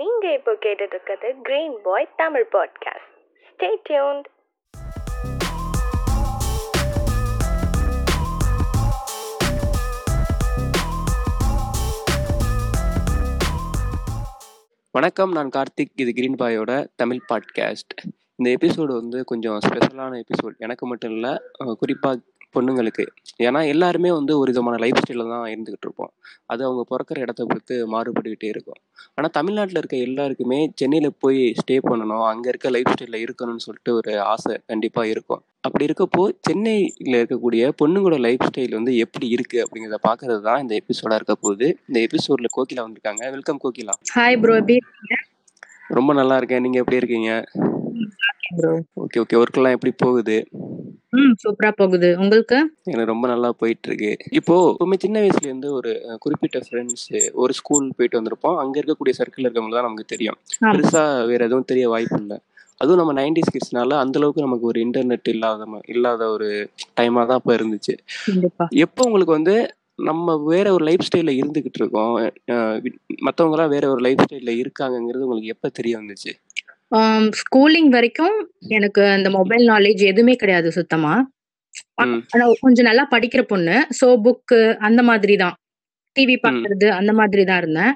நீங்க இப்போ கேட்டுட்டு இருக்கிறது Green Boy Tamil podcast stay tuned வணக்கம் நான் கார்த்திக். இது கிரீன் பாயோட தமிழ் பாட்காஸ்ட் இந்த எபிசோடு வந்து கொஞ்சம் ஸ்பெஷலான எபிசோட் எனக்கு மட்டும் இல்லை குறிப்பாக பொண்ணுங்களுக்கு. ஏன்னா எல்லாருமே வந்து ஒரு விதமான லைஃப் ஸ்டைலில் தான் இருந்துக்கிட்டு இருப்போம். அது அவங்க பிறக்கிற இடத்த பொறுத்து மாறுபட்டுக்கிட்டே இருக்கும். ஆனால் தமிழ்நாட்டில் இருக்க எல்லாருக்குமே சென்னையில் போய் ஸ்டே பண்ணணும் அங்கே இருக்க லைஃப் ஸ்டைலில் இருக்கணும்னு சொல்லிட்டு ஒரு ஆசை கண்டிப்பாக இருக்கும். அப்படி இருக்கப்போ சென்னையில் இருக்கக்கூடிய பொண்ணுங்களோட லைஃப் ஸ்டைல் வந்து எப்படி இருக்கு அப்படிங்கிறத பார்க்கறது தான் இந்த எபிசோடா இருக்க போகுது. இந்த எபிசோட்ல கோகிலா வந்திருக்காங்க. வெல்கம் கோகிலா. ஹாய் ப்ரோ ரொம்ப நல்லா இருக்கேன். நீங்க எப்படி இருக்கீங்க? ஓகே ஓகே ஒர்க் எல்லாம் எப்படி போகுது? ம் சூப்பரா போகுது. உங்களுக்கு? எனக்கு ரொம்ப நல்லா போயிட்டு இருக்கு இப்போ எப்பவுமே சின்ன வயசுல இருந்து ஒரு குறிப்பிட்ட ஃப்ரெண்ட்ஸ் ஒரு ஸ்கூல் போயிட்டு வந்திருப்போம். அங்க இருக்கக்கூடிய சர்க்கிள் இருக்கவங்க தான் நமக்கு தெரியும். பெருசா வேற எதுவும் தெரிய வாய்ப்பு இல்லை. அதுவும் நம்ம நைன்டிஸ் கிட்ஸ்னால அந்த அளவுக்கு நமக்கு ஒரு இன்டர்நெட் இல்லாத இல்லாத ஒரு டைமா தான் அப்ப இருந்துச்சு. எப்போ உங்களுக்கு வந்து நம்ம வேற ஒரு லைஃப் ஸ்டைல்ல இருந்துகிட்டு இருக்கோம் மற்றவங்க எல்லாம் வேற ஒரு லைஃப் ஸ்டைல்ல இருக்காங்கங்கிறது உங்களுக்கு எப்ப தெரிய வந்துச்சு? ஸ்கூலிங் வரைக்கும் எனக்கு அந்த மொபைல் நாலேஜ் எதுவுமே கிடையாது சுத்தமா. ம். ஆனா கொஞ்சம் நல்லா படிக்கிற பொண்ணு சோ புக்கு அந்த மாதிரி தான். டிவி பாக்குறது அந்த மாதிரி தான் இருந்தேன்.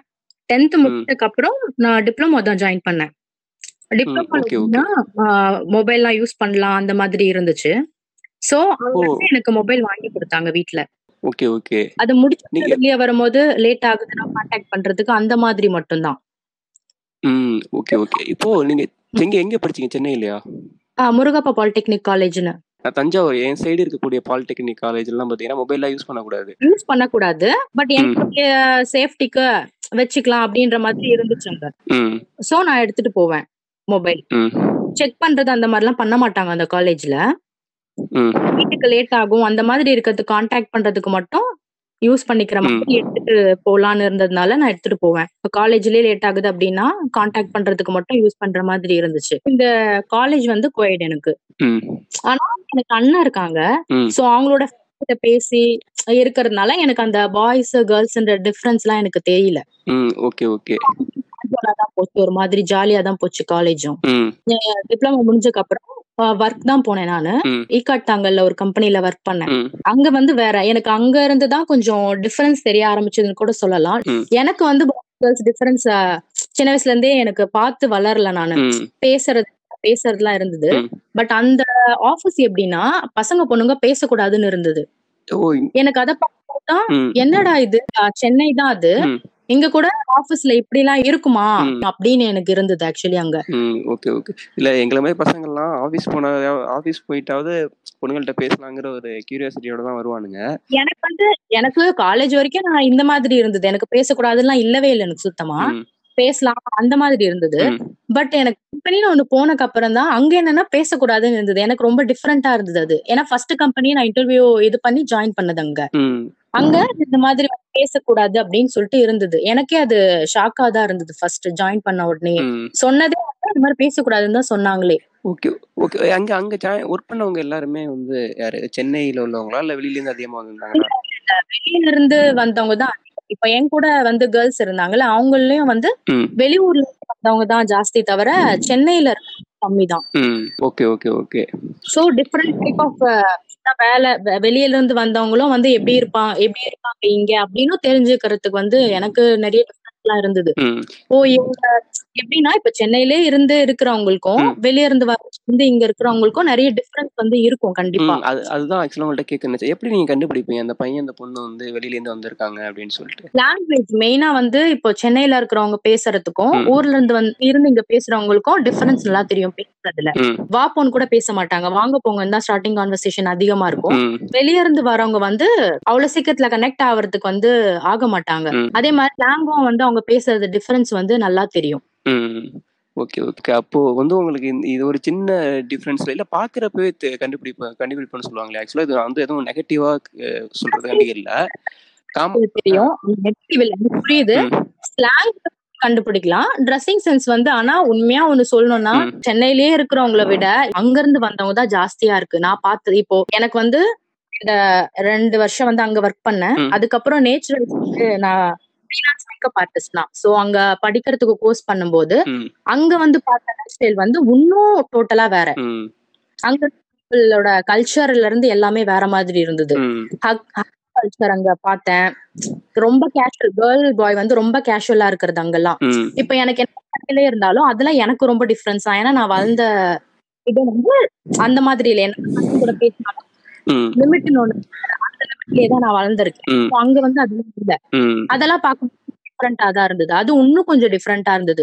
டென்த் முடிச்சதுக்கு அப்புறம் நான் டிப்ளமோ தான் ஜாயின் பண்ணேன். Diploma okay, okay. மொபைல்லாம் யூஸ் பண்ணலாம் அந்த மாதிரி இருந்துச்சு. சோ அவங்க ஓ. எனக்கு மொபைல் வாங்கி கொடுத்தாங்க வீட்ல. ஓகே ஓகே அது முடிச்சு நீங்க- வெளியே வரும்போது லேட் ஆகுதுன்னா கான்டாக்ட் பண்றதுக்கு அந்த மாதிரி மட்டும்தான். ம் ஓகே ஓகே இப்போ நீங்க எங்க எங்க படிச்சீங்க? சென்னையிலயா? ஆஹ் முருகப்பா பாலிடெக்னிக் காலேஜ்னு நான் தஞ்சாவூர் என் சைடு இருக்கக்கூடிய பாலிடெக்னிக் காலேஜ் எல்லாம் பாத்தீங்கன்னா மொபைல்லாம் யூஸ் பண்ணக்கூடாது. யூஸ் பண்ணக்கூடாது பட் என்னுடைய சேஃப்டிக்கு வச்சுக்கலாம் அப்படின்ற மாதிரி இருந்துச்சு அங்க. ம். சோ நான் எடுத்துட்டு போவேன் மொபைல் ம். செக் பண்றது அந்த மாதிரிலாம் பண்ண மாட்டாங்க அந்த காலேஜ்ல ம். வீட்டுக்கு லேட் ஆகும். அந்த மாதிரி இருக்கிறது கான்டாக்ட் பண்றதுக்கு மட்டும் யூஸ் பண்ணிக்கிற மாதிரி எடுத்துட்டு போலான்னு இருந்ததுனால நான் எடுத்துட்டு போவேன். இப்போ காலேஜ்லயே லேட் ஆகுது அப்படின்னா கான்டாக்ட் பண்றதுக்கு மட்டும் யூஸ் பண்ற மாதிரி இருந்துச்சு. இந்த காலேஜ் வந்து கோயட் எனக்கு. ஆனா எனக்கு அண்ணன் இருக்காங்க. சோ அவங்களோட கிட்ட பேசி இருக்கிறதுனால எனக்கு அந்த பாய்ஸ் கேர்ள்ஸ்ன்ற டிஃபரன்ஸ் எல்லாம் எனக்கு தெரியல. ஓகே ஓகே போச்சு. ஒரு மாதிரி ஜாலியா தான் போச்சு காலேஜும் டிப்ளமோ முடிஞ்சதுக்கு அப்புறம் ஒர்க் தான் போனேன் நானு. தாங்கல்ல ஒரு கம்பெனில ஒர்க் பண்ணேன். அங்க வந்து வேற எனக்கு அங்க இருந்து தான் கொஞ்சம் டிஃபரன்ஸ் தெரிய ஆரம்பிச்சதுன்னு கூட சொல்லலாம். எனக்கு வந்து கேர்ள்ஸ் டிஃபரன்ஸ் சின்ன வயசுல இருந்தே எனக்கு பார்த்து வளரல நானு. பேசுறது பேசுறதுலாம் இருந்தது. பட் அந்த ஆபீஸ் எப்படின்னா பசங்க பொண்ணுங்க பேசக்கூடாதுன்னு இருந்தது. எனக்கு அத பார்த்தா என்னடா இது சென்னை தான் அது. இங்க கூட ஆபீஸ்ல இப்படி எல்லாம் இருக்குமா. அப்படின்னு எனக்கு இருந்தது ஆக்சுவலி அங்க. ஓகே ஓகே இல்ல எங்களை மாதிரி பசங்கள்லாம் ஆஃபீஸ் போனா ஆஃபீஸ் போயிட்டாவது பொண்ணுங்கள்ட்ட பேசலாங்கிற ஒரு கியூரியாசிட்டியோட தான் வருவானுங்க. எனக்கு வந்து எனக்கு காலேஜ் வரைக்கும் நான் இந்த மாதிரி இருந்தது. எனக்கு பேசக்கூடாதுலாம் இல்லவே இல்லை எனக்கு சுத்தமா. பேசலாம் அந்த மாதிரி இருந்தது. பட் எனக்கு கம்பெனில ஒண்ணு போனக்கு அப்புறம் தான் அங்க என்னன்னா பேசக்கூடாதுன்னு இருந்தது. எனக்கு ரொம்ப டிஃப்ரெண்டா இருந்தது அது. ஏன்னா ஃபர்ஸ்ட் கம்பெனி நான் இன்டர்வியூ இது பண்ணி ஜாயின் பண்ணது அங்க. அங்க இந்த மாதிரி பேசக்கூடாது அப்படின்னு சொல்லிட்டு இருந்தது. எனக்கே அது ஷாக்கா தான் இருந்தது ஃபர்ஸ்ட் ஜாயின் பண்ண உடனே. சொன்னதே இந்த மாதிரி பேசக்கூடாதுன்னு தான் சொன்னாங்களே. Okay okay. அங்க அங்க ஒர்க் பண்ணவங்க எல்லாருமே வந்து யாரு? சென்னையில உள்ளவங்களா? இல்ல வெளியில இருந்து அதிகமா வந்திருந்தாங்களா? வெளியில இருந்து வந்தவங்க தான். இப்ப என் கூட வந்து கேர்ள்ஸ் இருந்தாங்கல்ல அவங்களையும் வந்து வெளியூர்ல இருந்து வந்தவங்க தான் ஜாஸ்தி தவிர சென்னையில கம்மி தான். Okay okay okay. So different type of வேலை வெளியில இருந்து வந்தவங்களும் வந்து எப்படி இருப்பான் எப்படி இருப்பாங்க இங்க? அப்படின்னு தெரிஞ்சுக்கிறதுக்கு வந்து எனக்கு நிறைய எல்லாம் இருந்தது. ஓ இவங்க எப்படின்னா இப்ப சென்னையிலே இருந்து இருக்கிறவங்களுக்கும். வெளிய இருந்து வந்து இங்க இருக்கிறவங்களுக்கும் நிறைய டிஃபரன்ஸ் வந்து இருக்கும் கண்டிப்பா. அதுதான் ஆக்சுவலா உங்கள்ட்ட கேட்க நினைச்சேன் எப்படி நீங்க கண்டுபிடிப்பீங்க? அந்த பையன் அந்த பொண்ணு வந்து வெளியில இருந்து வந்திருக்காங்க அப்படின்னு சொல்லிட்டு. லாங்குவேஜ் மெயினா வந்து இப்போ சென்னையில இருக்கிறவங்க பேசுறதுக்கும். ஊர்ல இருந்து வந்து இருந்து இங்க பேசுறவங்களுக்கும் டிஃபரன்ஸ் நல்லா தெரியும் பேசுறதுல. வா போன்னு கூட பேச மாட்டாங்க. வாங்க போங்கன்னு தான் ஸ்டார்டிங் கான்வர்சேஷன் அதிகமா இருக்கும். வெளிய இருந்து வரவங்க வந்து அவ்வளவு சீக்கிரத்துல கனெக்ட் ஆவறதுக்கு வந்து ஆக மாட்டாங்க. அதே மாதிரி லாங்கும் வந்து அவங்க பேசுறது டிஃபரன்ஸ் வந்து நல்லா தெரியும். Okay okay. அப்போ வந்து உங்களுக்கு இது ஒரு சின்ன டிஃப்ரென்ஸ்ல இல்ல பாக்குறப்பவே கண்டுபிடிப்ப கண்டுபிடிப்புன்னு சொல்லுவாங்களே ஆக்சுவலா இது வந்து எதுவும் நெகட்டிவா சொல்றதுக்காண்டி இல்ல. தெரியும். நெகட்டிவ் இல்ல எனக்கு புரியுது. ஸ்லாங் கண்டுபிடிக்கலாம். ட்ரெஸ்ஸிங் சென்ஸ் வந்து ஆனா உண்மையா ஒண்ணு சொல்லணும்னா. சென்னையிலேயே இருக்கிறவங்கள விட அங்க இருந்து வந்தவங்க தான் ஜாஸ்தியா இருக்கு. நான் பார்த்தது இப்போ எனக்கு வந்து இந்த ரெண்டு வருஷம் வந்து அங்க ஒர்க் பண்ணேன். அதுக்கப்புறம் நேச்சுரல் நான் ஃப்ரீலான்ஸ் மேக்கப் ஆர்டிஸ்ட் தான். சோ அங்க படிக்கிறதுக்கு கோர்ஸ் பண்ணும்போது அங்க வந்து பார்த்த லைஃப் ஸ்டைல் வந்து இன்னும் டோட்டலா வேற. அங்க கல்ச்சர்ல இருந்து எல்லாமே வேற மாதிரி இருந்தது. கல்ச்சர் அங்க பார்த்தேன். ரொம்ப கேஷுவல் கேர்ள் பாய் வந்து ரொம்ப கேஷுவலா இருக்கிறது அங்கெல்லாம். இப்ப எனக்கு என்ன இருந்தாலும் அதெல்லாம் எனக்கு ரொம்ப டிஃபரன்ஸ் ஏன்னா நான் வளர்ந்த இது வந்து அந்த மாதிரி இல்லை. என்ன கூட பேசினாலும் லிமிட்னு ஒண்ணு. அந்த லிமிட்லயே தான் நான் வளர்ந்துருக்கேன். அங்க வந்து அது இல்ல. அதெல்லாம் பார்க்கும் டிஃப்ரெண்டா தான் இருந்தது. அது இன்னும் கொஞ்சம் டிஃப்ரெண்டா இருந்தது.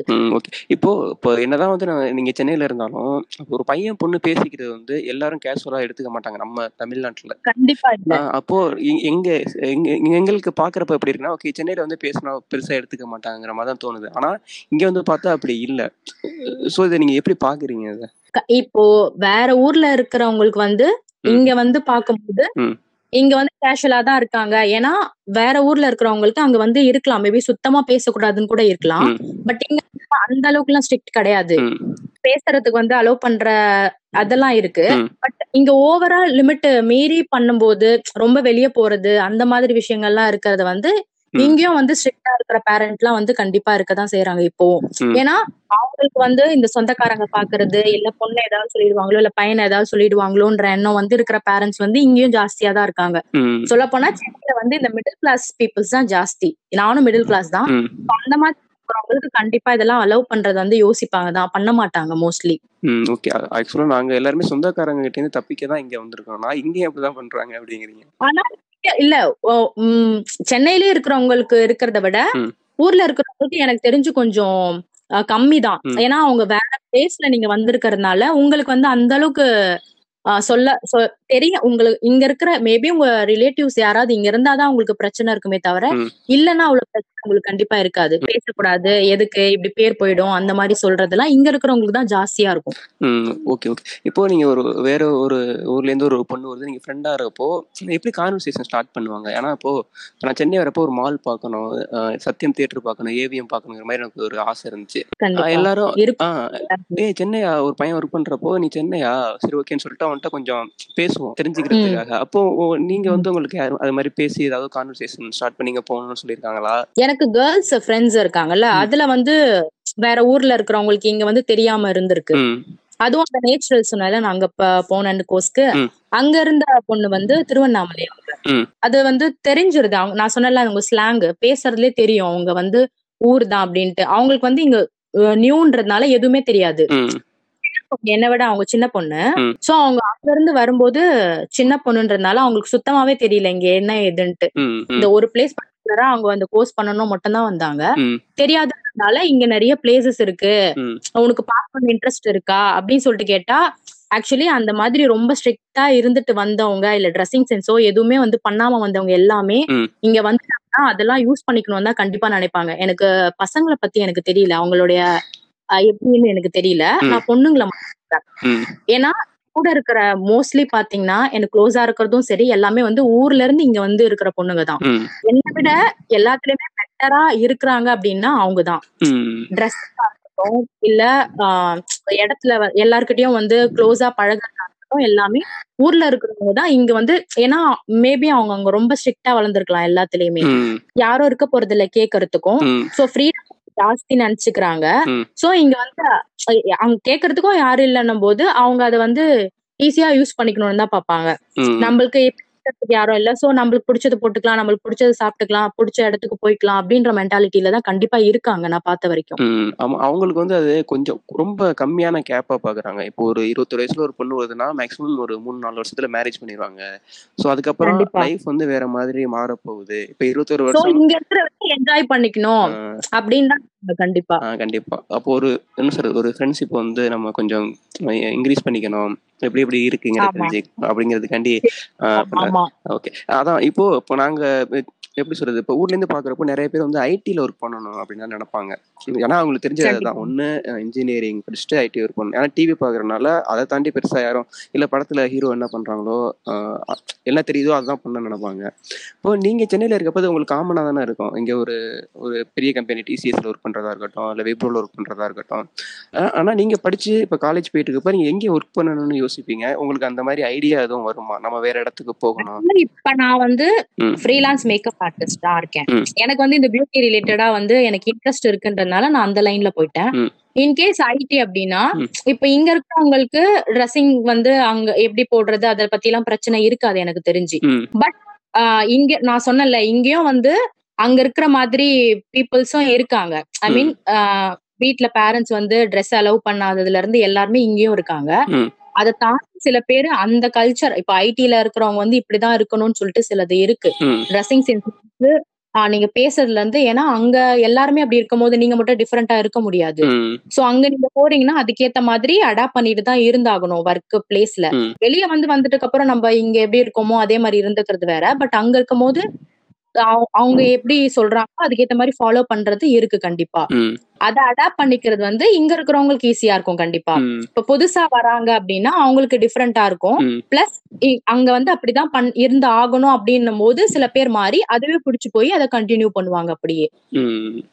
இப்போ இப்போ என்னதான் வந்து நீங்க சென்னையில இருந்தாலும் ஒரு பையன் பொண்ணு பேசிக்கிறது வந்து எல்லாரும் கேஷுவலா எடுத்துக்க மாட்டாங்க நம்ம தமிழ்நாட்டுல. கண்டிப்பா அப்போ எங்க எங்க எங்க- எங்களுக்கு பாக்குறப்ப எப்படி இருக்குன்னா ஓகே சென்னையில வந்து பேசினா பெருசா எடுத்துக்க மாட்டாங்கிற மாதிரி தான் தோணுது. ஆனா இங்க வந்து பார்த்தா அப்படி இல்ல. சோ இதை நீங்க எப்படி பாக்குறீங்க இதை? இப்போ வேற ஊர்ல இருக்கிறவங்களுக்கு வந்து. இங்க வந்து பார்க்கும்போது ம். இங்க வந்து கேஷுவலா தான் இருக்காங்க. ஏன்னா வேற ஊர்ல இருக்கிறவங்களுக்கு அங்க வந்து இருக்கலாம். மேபி சுத்தமா பேசக்கூடாதுன்னு கூட இருக்கலாம். பட் இங்க அந்த அளவுக்கு எல்லாம் ஸ்ட்ரிக்ட் கிடையாது பேசுறதுக்கு வந்து அலோவ் பண்ற அதெல்லாம் இருக்கு. பட் இங்க ஓவரா லிமிட் மீறி பண்ணும்போது ரொம்ப வெளிய போறது அந்த மாதிரி விஷயங்கள்லாம் இருக்கிறது வந்து. இங்கேயும் வந்து ஸ்ட்ரிக்டா இருக்கிற பேரண்ட் எல்லாம் வந்து கண்டிப்பா இருக்கதான் செய்யறாங்க இப்போ. ஏன்னா அவங்களுக்கு வந்து இந்த சொந்தக்காரங்க பாக்குறது இல்ல பொண்ணு ஏதாவது சொல்லிடுவாங்களோ இல்ல பையனை ஏதாவது சொல்லிடுவாங்களோன்ற எண்ணம் வந்து இருக்கிற பேரண்ட்ஸ் வந்து இங்கேயும் ஜாஸ்தியா தான் இருக்காங்க. சொல்ல போனா சென்னையில வந்து இந்த மிடில் கிளாஸ் பீப்புள்ஸ் தான் ஜாஸ்தி. நானும் மிடில் கிளாஸ் தான். அந்த மாதிரி இருக்கிறவங்களுக்கு கண்டிப்பா இதெல்லாம் அலோவ் பண்றது வந்து யோசிப்பாங்க தான். பண்ண மாட்டாங்க மோஸ்ட்லி ஓகே ஆக்சுவலா நாங்க எல்லாருமே சொந்தக்காரங்க கிட்ட இருந்து தப்பிக்க தான் இங்க வந்திருக்கோம். நான் இங்கேயும் அப்படிதான் பண்றாங்க அப்படிங்கிறீங்க. ஆனா இல்ல ஓ, ம், சென்னையிலே இருக்கிறவங்களுக்கு இருக்கிறத விட. ஊர்ல இருக்கிறவங்களுக்கு எனக்கு தெரிஞ்சு கொஞ்சம் கம்மி தான். ஏன்னா அவங்க வேற பிளேஸ்ல நீங்க வந்திருக்கிறதுனால உங்களுக்கு வந்து அந்த அளவுக்கு சொல்ல தெரியும். உங்களுக்கு இங்க இருக்கிற மேபி உங்க ரிலேட்டிவ்ஸ் யாராவது இங்க இருந்தாதான் உங்களுக்கு பிரச்சனை இருக்குமே தவிர. இல்லன்னா அவ்வளவு பிரச்சனை உங்களுக்கு கண்டிப்பா இருக்காது. பேசக்கூடாது. எதுக்கு? இப்படி பேர் போயிடும். அந்த மாதிரி சொல்றதெல்லாம் இங்க இருக்கிறவங்களுக்கு தான் ஜாஸ்தியா இருக்கும். Okay okay. இப்போ நீங்க ஒரு வேற ஒரு ஊர்ல இருந்து ஒரு பொண்ணு வருது. நீங்க ஃப்ரெண்டா இருக்கப்போ எப்படி கான்வர்சேஷன் ஸ்டார்ட் பண்ணுவாங்க? ஏன்னா இப்போ நான் சென்னை வரப்போ ஒரு மால் பார்க்கணும். அஹ் சத்யம் தியேட்டர் பார்க்கணும் ஏவிஎம் பார்க்கணுங்கிற மாதிரி எனக்கு ஒரு ஆசை இருந்துச்சு. எல்லாரும் சென்னையா? ஒரு பையன் ஒர்க் பண்றப்போ நீ சென்னையா? சரி ஓகேன்னு சொல்லிட்டு அவன்கிட்ட கொஞ்சம் பேசுவோம் தெரிஞ்சுக்கிறதுக்காக. அப்போ நீங்க வந்து உங்களுக்கு யாரும் அது மாதிரி பேசி ஏதாவது கான்வர்சேஷன் ஸ்டார்ட் பண்ணீங்க போகணும்னு சொல்லியிருக்காங்களா? எனக்கு கேர்ள்ஸ் ஃப்ரெண்ட்ஸ் இருக்காங்கல்ல. அதுல வந்து வேற ஊர்ல இருக்கிறவங்களுக்கு இங்க வந்து தெரியாம இருந்திருக்கு. அதுவும் அந்த நேச்சுரல் சொன்னால நான் அங்க ப- போன கோர்ஸ்க்கு ம். அங்க இருந்த பொண்ணு வந்து திருவண்ணாமலை. அது வந்து தெரிஞ்சிருது. அவங்க நான் சொன்னல அவங்க ஸ்லாங் பேசுறதுலே தெரியும். அவங்க வந்து ஊர் தான் அப்படின்ட்டு. அவங்களுக்கு வந்து இங்க நியூன்றதுனால எதுவுமே தெரியாது. என்னை விட அவங்க சின்ன பொண்ணு. சோ அவங்க அங்க இருந்து வரும்போது சின்ன பொண்ணுன்றதுனால அவங்களுக்கு சுத்தமாவே தெரியல இங்க என்ன ஏதுன்ட்டு. ம் இந்த ஒரு பிளேஸ் பர்டிகுலரா அவங்க அந்த கோர்ஸ் பண்ணணும் மட்டும் தான் வந்தாங்க தெரியாததுனால இங்க நிறைய பிளேசஸ் இருக்கு. உனக்கு பார்க்கணும் இன்ட்ரெஸ்ட் இருக்கா? அப்படின்னு சொல்லிட்டு கேட்டா ஆக்சுவலி அந்த மாதிரி ரொம்ப ஸ்ட்ரிக்டா இருந்துட்டு வந்தவங்க இல்ல ட்ரெஸ்ஸிங் சென்ஸோ எதுவுமே வந்து பண்ணாம வந்தவங்க எல்லாமே. இங்க வந்துட்டாங்கன்னா அதெல்லாம் யூஸ் பண்ணிக்கணும் தான் கண்டிப்பா நினைப்பாங்க. எனக்கு பசங்களை பத்தி எனக்கு தெரியல. அவங்களுடைய எப்படின்னு எனக்கு தெரியல. நான் பொண்ணுங்களை ஏன்னா கூட இருக்கிற மோஸ்ட்லி பாத்தீங்கன்னா எனக்கு க்ளோஸா இருக்கிறதும் சரி எல்லாமே வந்து ஊர்ல இருந்து இங்க வந்து இருக்கிற பொண்ணுங்க தான். என்னை விட எல்லாத்துலயுமே பெட்டரா இருக்கிறாங்க அப்படின்னா அவங்கதான் ம். ட்ரெஸ் இல்ல இடத்துல எல்லார்கிட்டயும் வந்து க்ளோஸா பழகிறதா இருக்கட்டும் எல்லாமே ஊர்ல இருக்கிறவங்க தான் இங்க வந்து ஏன்னா மேபி அவங்க அங்க ரொம்ப ஸ்ட்ரிக்டா வளர்ந்துருக்கலாம் எல்லாத்துலயுமே. யாரும் இருக்க போறது இல்ல கேக்குறதுக்கும் சோ ஃப்ரீடம் ஜாஸ்தி நினைச்சுக்கிறாங்க. சோ இங்க வந்து அவங்க கேக்குறதுக்கும் யாரும் இல்லைன்னும் போது அவங்க அதை வந்து ஈஸியா யூஸ் பண்ணிக்கணும்னு தான் பாப்பாங்க நம்மளுக்கு பேசுறதுக்கு யாரும் இல்ல. சோ நம்மளுக்கு பிடிச்சது போட்டுக்கலாம் நம்மளுக்கு பிடிச்சது சாப்பிட்டுக்கலாம் பிடிச்ச இடத்துக்கு போய்க்கலாம் அப்படின்ற மென்டாலிட்டியில தான் கண்டிப்பா இருக்காங்க நான் பார்த்த வரைக்கும். ஆமா. அவங்களுக்கு வந்து அது கொஞ்சம் ரொம்ப கம்மியான கேப்பா பாக்குறாங்க. இப்போ ஒரு இருபத்தொரு வயசுல ஒரு பொண்ணு வருதுன்னா மேக்ஸிமம் ஒரு மூணு நாலு வருஷத்துல மேரேஜ் பண்ணிடுவாங்க. சோ அதுக்கப்புறம். லைஃப் வந்து வேற மாதிரி மாற போகுது இப்போ இருபத்தொரு வருஷம் இங்க இருக்கிற என்ஜாய் பண்ணிக்கணும் அப்படின்னு கண்டிப்பா. கண்டிப்பா. அப்போ ஒரு என்ன சொல்றது ஒரு ஃப்ரெண்ட்ஷிப் வந்து நம்ம கொஞ்சம் இன்க்ரீஸ் பண்ணிக்கணும். எப்படி எப்படி இருக்குங்கிறது ஆமா. தெரிஞ்சு அப்படிங்கிறதுக்காண்டி ஆஹ் இப்ப ஆமா. ஓகே. அதான் இப்போ இப்போ நாங்க எப்படி சொல்றது இப்போ ஊர்ல இருந்து பாக்குறப்போ நிறைய பேர் வந்து ஐடில ஒர்க் பண்ணணும் அப்படின்னு தான் நினைப்பாங்க. ஏன்னா அவங்களுக்கு தெரிஞ்சது கண்டிப்பா. அதுதான் ஒண்ணு இன்ஜினியரிங் படிச்சுட்டு ஐடி ஒர்க் பண்ணணும். ஏன்னா டிவி பாக்குறதுனால அதை தாண்டி பெருசா யாரும் இல்ல படத்துல ஹீரோ என்ன பண்றாங்களோ ஆஹ் என்ன தெரியுதோ அதுதான் பண்ண நினைப்பாங்க. இப்போ நீங்க சென்னையில இருக்கப்போ அது உங்களுக்கு காமனா தானே இருக்கும். இங்க ஒரு ஒரு பெரிய கம்பெனி டிசிஎஸ்ல ஒர்க் பண்றதா இருக்கட்டும் இல்ல விப்ரோல ஒர்க் பண்றதா இருக்கட்டும் ஆ- ஆனா நீங்க படிச்சு இப்ப காலேஜ் போயிட்டு இருக்கப்ப நீங்க எங்க ஒர்க் பண்ணணும்னு யோசிப்பீங்க உங்களுக்கு அந்த மாதிரி ஐடியா எதுவும் வருமா நம்ம வேற இடத்துக்கு போகணும் இப்ப நான் வந்து. ஃப்ரீலான்ஸ் மேக்கப் ஆர்டிஸ்டா இருக்கேன். எனக்கு வந்து இந்த பியூட்டி ரிலேட்டடா வந்து எனக்கு இன்ட்ரெஸ்ட் இருக்குன்றதுனால நான் அந்த லைன்ல போயிட்டேன். இன்கேஸ் ஐடி அப்படின்னா. இப்ப இங்க இருக்கிறவங்களுக்கு ட்ரெஸ்ஸிங் வந்து அங்க எப்படி போடுறது அதை பத்தி எல்லாம் பிரச்சனை இருக்காது எனக்கு தெரிஞ்சு ஆஹ் இங்க நான் சொன்னேன்ல இங்கேயும் வந்து அங்க இருக்கிற மாதிரி பீப்புள்ஸும் இருக்காங்க. ஐ. மீன் வீட்ல பேரண்ட்ஸ் வந்து ட்ரெஸ் அலோவ் பண்ணாததுல இருந்து எல்லாருமே இங்கேயும் இருக்காங்க. அதை தாண்டி சில பேர் அந்த கல்ச்சர் இப்ப ஐடில இருக்கிறவங்க வந்து இப்படிதான் இருக்கணும்னு சொல்லிட்டு சிலது இருக்கு. ட்ரெஸ்ஸிங் சென்ஸ் நீங்க பேசுறதுல இருந்து ஏன்னா அங்க எல்லாருமே அப்படி இருக்கும்போது நீங்க மட்டும் டிஃப்ரெண்டா இருக்க முடியாது. சோ அங்க நீங்க போறீங்கன்னா அதுக்கேத்த மாதிரி அடாப்ட் பண்ணிட்டு தான் இருந்தாகணும் ஒர்க் பிளேஸ்ல. வெளிய வந்து வந்ததுக்கு அப்புறம் நம்ம இங்க எப்படி இருக்கோமோ அதே மாதிரி இருந்துக்கிறது வேற. பட் அங்க இருக்கும் போது அவ- அவங்க எப்படி சொல்றாங்களோ அதுக்கேத்த மாதிரி ஃபாலோ பண்றது இருக்கு கண்டிப்பா. அதை அடாப்ட் பண்ணிக்கிறது வந்து இங்க இருக்கிறவங்களுக்கு ஈஸியா இருக்கும் கண்டிப்பா. இப்ப புதுசா வராங்க அப்படின்னா அவங்களுக்கு டிஃப்ரெண்டா இருக்கும். பிளஸ் அங்க வந்து அப்படிதான் பண் இருந்து ஆகணும் அப்படின்னும் போது சில பேர் மாறி அதுவே பிடிச்சு போய் அதை கண்டினியூ பண்ணுவாங்க அப்படியே.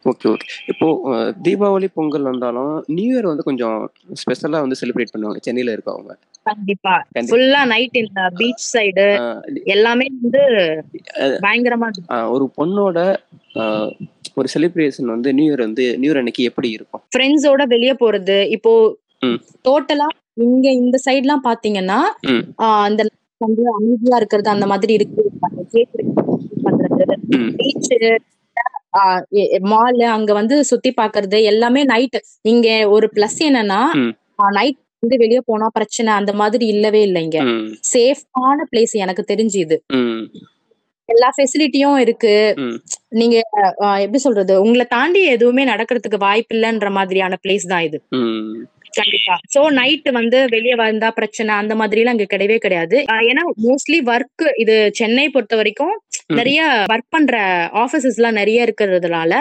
Okay okay. இப்போ தீபாவளி பொங்கல் வந்தாலும் நியூ இயர் வந்து கொஞ்சம் ஸ்பெஷலா வந்து செலிப்ரேட் பண்ணுவாங்க சென்னையில இருக்கவங்க. கண்டிப்பா. ஃபுல்லா நைட் இந்த பீச் சைடு எல்லாமே வந்து பயங்கரமா ஒரு பொண்ணோட ஒரு செலிப்ரேஷன் வந்து நியூ இயர் வந்து நியூ இயர் அன்னைக்கு எப்படி இருக்கும்? ஃப்ரெண்ட்ஸோட வெளிய போறது. இப்போ. டோட்டலா இங்க இந்த சைட்லாம் பாத்தீங்கன்னா அந்த வந்து அமைதியா இருக்கிறது அந்த மாதிரி இருக்கு. பீச் மால் அங்க வந்து சுத்தி பாக்குறது. எல்லாமே நைட் இங்க ஒரு பிளஸ் என்னன்னா. நைட் வந்து வெளிய போனா பிரச்சனை அந்த மாதிரி இல்லவே இல்லை இங்க ம். சேஃபான பிளேஸ் எனக்கு தெரிஞ்சு இது. எல்லா ஃபெசிலிட்டியும் இருக்கு. நீங்க எப்படி சொல்றது? உங்களை தாண்டி எதுவுமே நடக்கிறதுக்கு வாய்ப்பு இல்லைன்ற மாதிரியான பிளேஸ் தான் இது. கண்டிப்பா. சோ நைட் வந்து வெளிய வந்தா பிரச்சனை அந்த மாதிரி எல்லாம் இங்க கிடையவே கிடையாது. ஏன்னா மோஸ்ட்லி ஒர்க் இது சென்னை பொறுத்த வரைக்கும். நிறைய ஒர்க் பண்ற ஆபீசஸ் எல்லாம் நிறைய இருக்கிறதுனால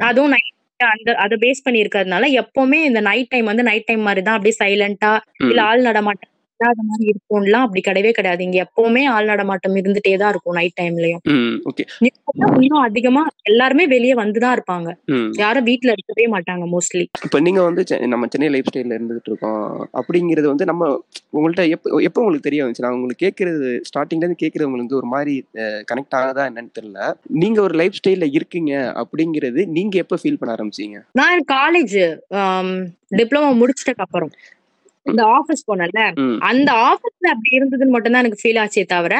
அதுவும் நைட் அந்த அதை பேஸ் பண்ணி இருக்கிறதுனால எப்பவுமே இந்த நைட் டைம் வந்து நைட் டைம் மாதிரி தான் அப்படியே சைலண்டா இல்ல ஆள் நடமாட்டம் இல்லாத மாதிரி இருக்கும்லாம் அப்படி கிடையவே கிடையாது. இங்க எப்பவுமே ஆள் நடமாட்டம் இருந்துட்டே தான் இருக்கும் நைட் டைம்லயும் இன்னும் அதிகமா எல்லாருமே வெளியே வந்துதான் இருப்பாங்க. யாரும் வீட்ல இருக்கவே மாட்டாங்க மோஸ்ட்லி இப்போ நீங்க வந்து நம்ம சென்னை லைஃப் ஸ்டைல்ல இருந்துகிட்டு இருக்கோம். அப்படிங்கிறது வந்து நம்ம உங்கள்ட்ட எப்போ எப்போ உங்களுக்கு தெரிய வந்துச்சு? நான் உங்களுக்கு கேட்கறது ஸ்டார்டிங்ல இருந்து கேட்கறது உங்களுக்கு ஒரு மாதிரி கனெக்ட் ஆகுதா என்னன்னு தெரியல. நீங்க ஒரு லைஃப் ஸ்டைல்ல இருக்கீங்க அப்படிங்கிறது நீங்க எப்போ ஃபீல் பண்ண ஆரம்பிச்சீங்க? நான் காலேஜ் டிப்ளமோ முடிச்சிட்டக்கு அப்புறம். இந்த ஆபீஸ் போனேன்ல ம். அந்த ஆபீஸ்ல அப்படி இருந்ததுன்னு மட்டும் தான் எனக்கு ஃபீல் ஆச்சே தவிர.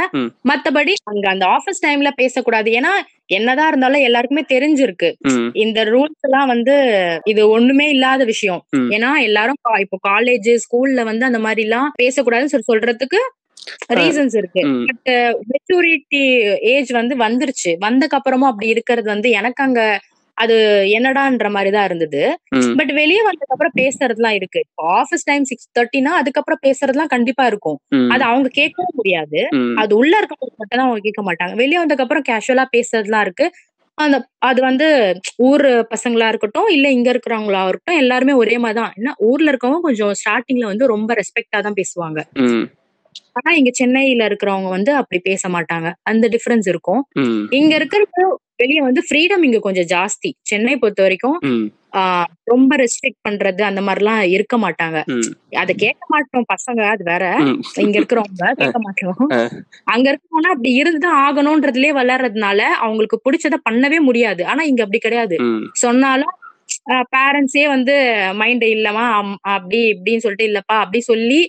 மத்தபடி அங்க அந்த ஆபீஸ் டைம்ல பேசக்கூடாது. ஏன்னா என்னதான் இருந்தாலும் எல்லாருக்குமே தெரிஞ்சிருக்கு. இந்த ரூல்ஸ் எல்லாம் வந்து இது ஒண்ணுமே இல்லாத விஷயம். ஏன்னா எல்லாரும் இப்போ காலேஜ் ஸ்கூல்ல வந்து அந்த மாதிரி எல்லாம் பேசக்கூடாதுன்னு சொல்லி சொல்றதுக்கு ரீசன்ஸ் இருக்கு. பட் மெச்சூரிட்டி ஏஜ் வந்து வந்துருச்சு. வந்தக்கு அப்புறமும் அப்படி இருக்கிறது வந்து எனக்கு அங்க அது என்னடான்ற மாதிரி தான் இருந்தது பட் வெளியே வந்ததுக்கு அப்புறம் பேசுறதுலாம் இருக்கு. இப்போ ஆஃபீஸ் டைம் சிக்ஸ் தேர்ட்டினா அதுக்கப்புறம் பேசுறதுலாம் கண்டிப்பா இருக்கும். அது அவங்க கேட்கவும் முடியாது. அது உள்ள இருக்கவங்க மட்டும் தான் அவங்க கேட்க மாட்டாங்க. வெளியே வந்ததுக்கு அப்புறம் கேஷுவலா பேசுறதுலாம் இருக்கு. அந்த அது வந்து ஊர் பசங்களா இருக்கட்டும் இல்ல இங்க இருக்கிறவங்களா இருக்கட்டும் எல்லாருமே ஒரே மாதிரி தான் என்ன ஊர்ல இருக்கவங்க கொஞ்சம் ஸ்டார்டிங்ல வந்து ரொம்ப ரெஸ்பெக்டா தான் பேசுவாங்க. ஆனா இங்க சென்னையில இருக்கிறவங்க வந்து அப்படி பேச மாட்டாங்க. அந்த டிஃபரன்ஸ் இருக்கும். இங்க இருக்கிற வெளியே வந்து ஃப்ரீடம் இங்க கொஞ்சம் ஜாஸ்தி. சென்னை பொறுத்த வரைக்கும் ரொம்ப ரெஸ்ட்ரிக்ட் பண்றது அந்த மாதிரிலாம் இருக்க மாட்டாங்க. அத கேட்க மாட்டோம் பசங்க அது வேற. இங்க இருக்கிறவங்க கேட்க மாட்டோம். அங்க இருக்கவங்கன்னா அப்படி இருந்துதான் ஆகணும்ன்றதுலயே வளர்றதுனால அவங்களுக்கு பிடிச்சத பண்ணவே முடியாது. ஆனா இங்க அப்படி கிடையாது. சொன்னாலும் பேரண்ட்ஸே வந்து மைண்ட் இல்லமா அப்படி இப்படின்னு சொல்லிட்டு இல்லப்பா அப்படி சொல்லி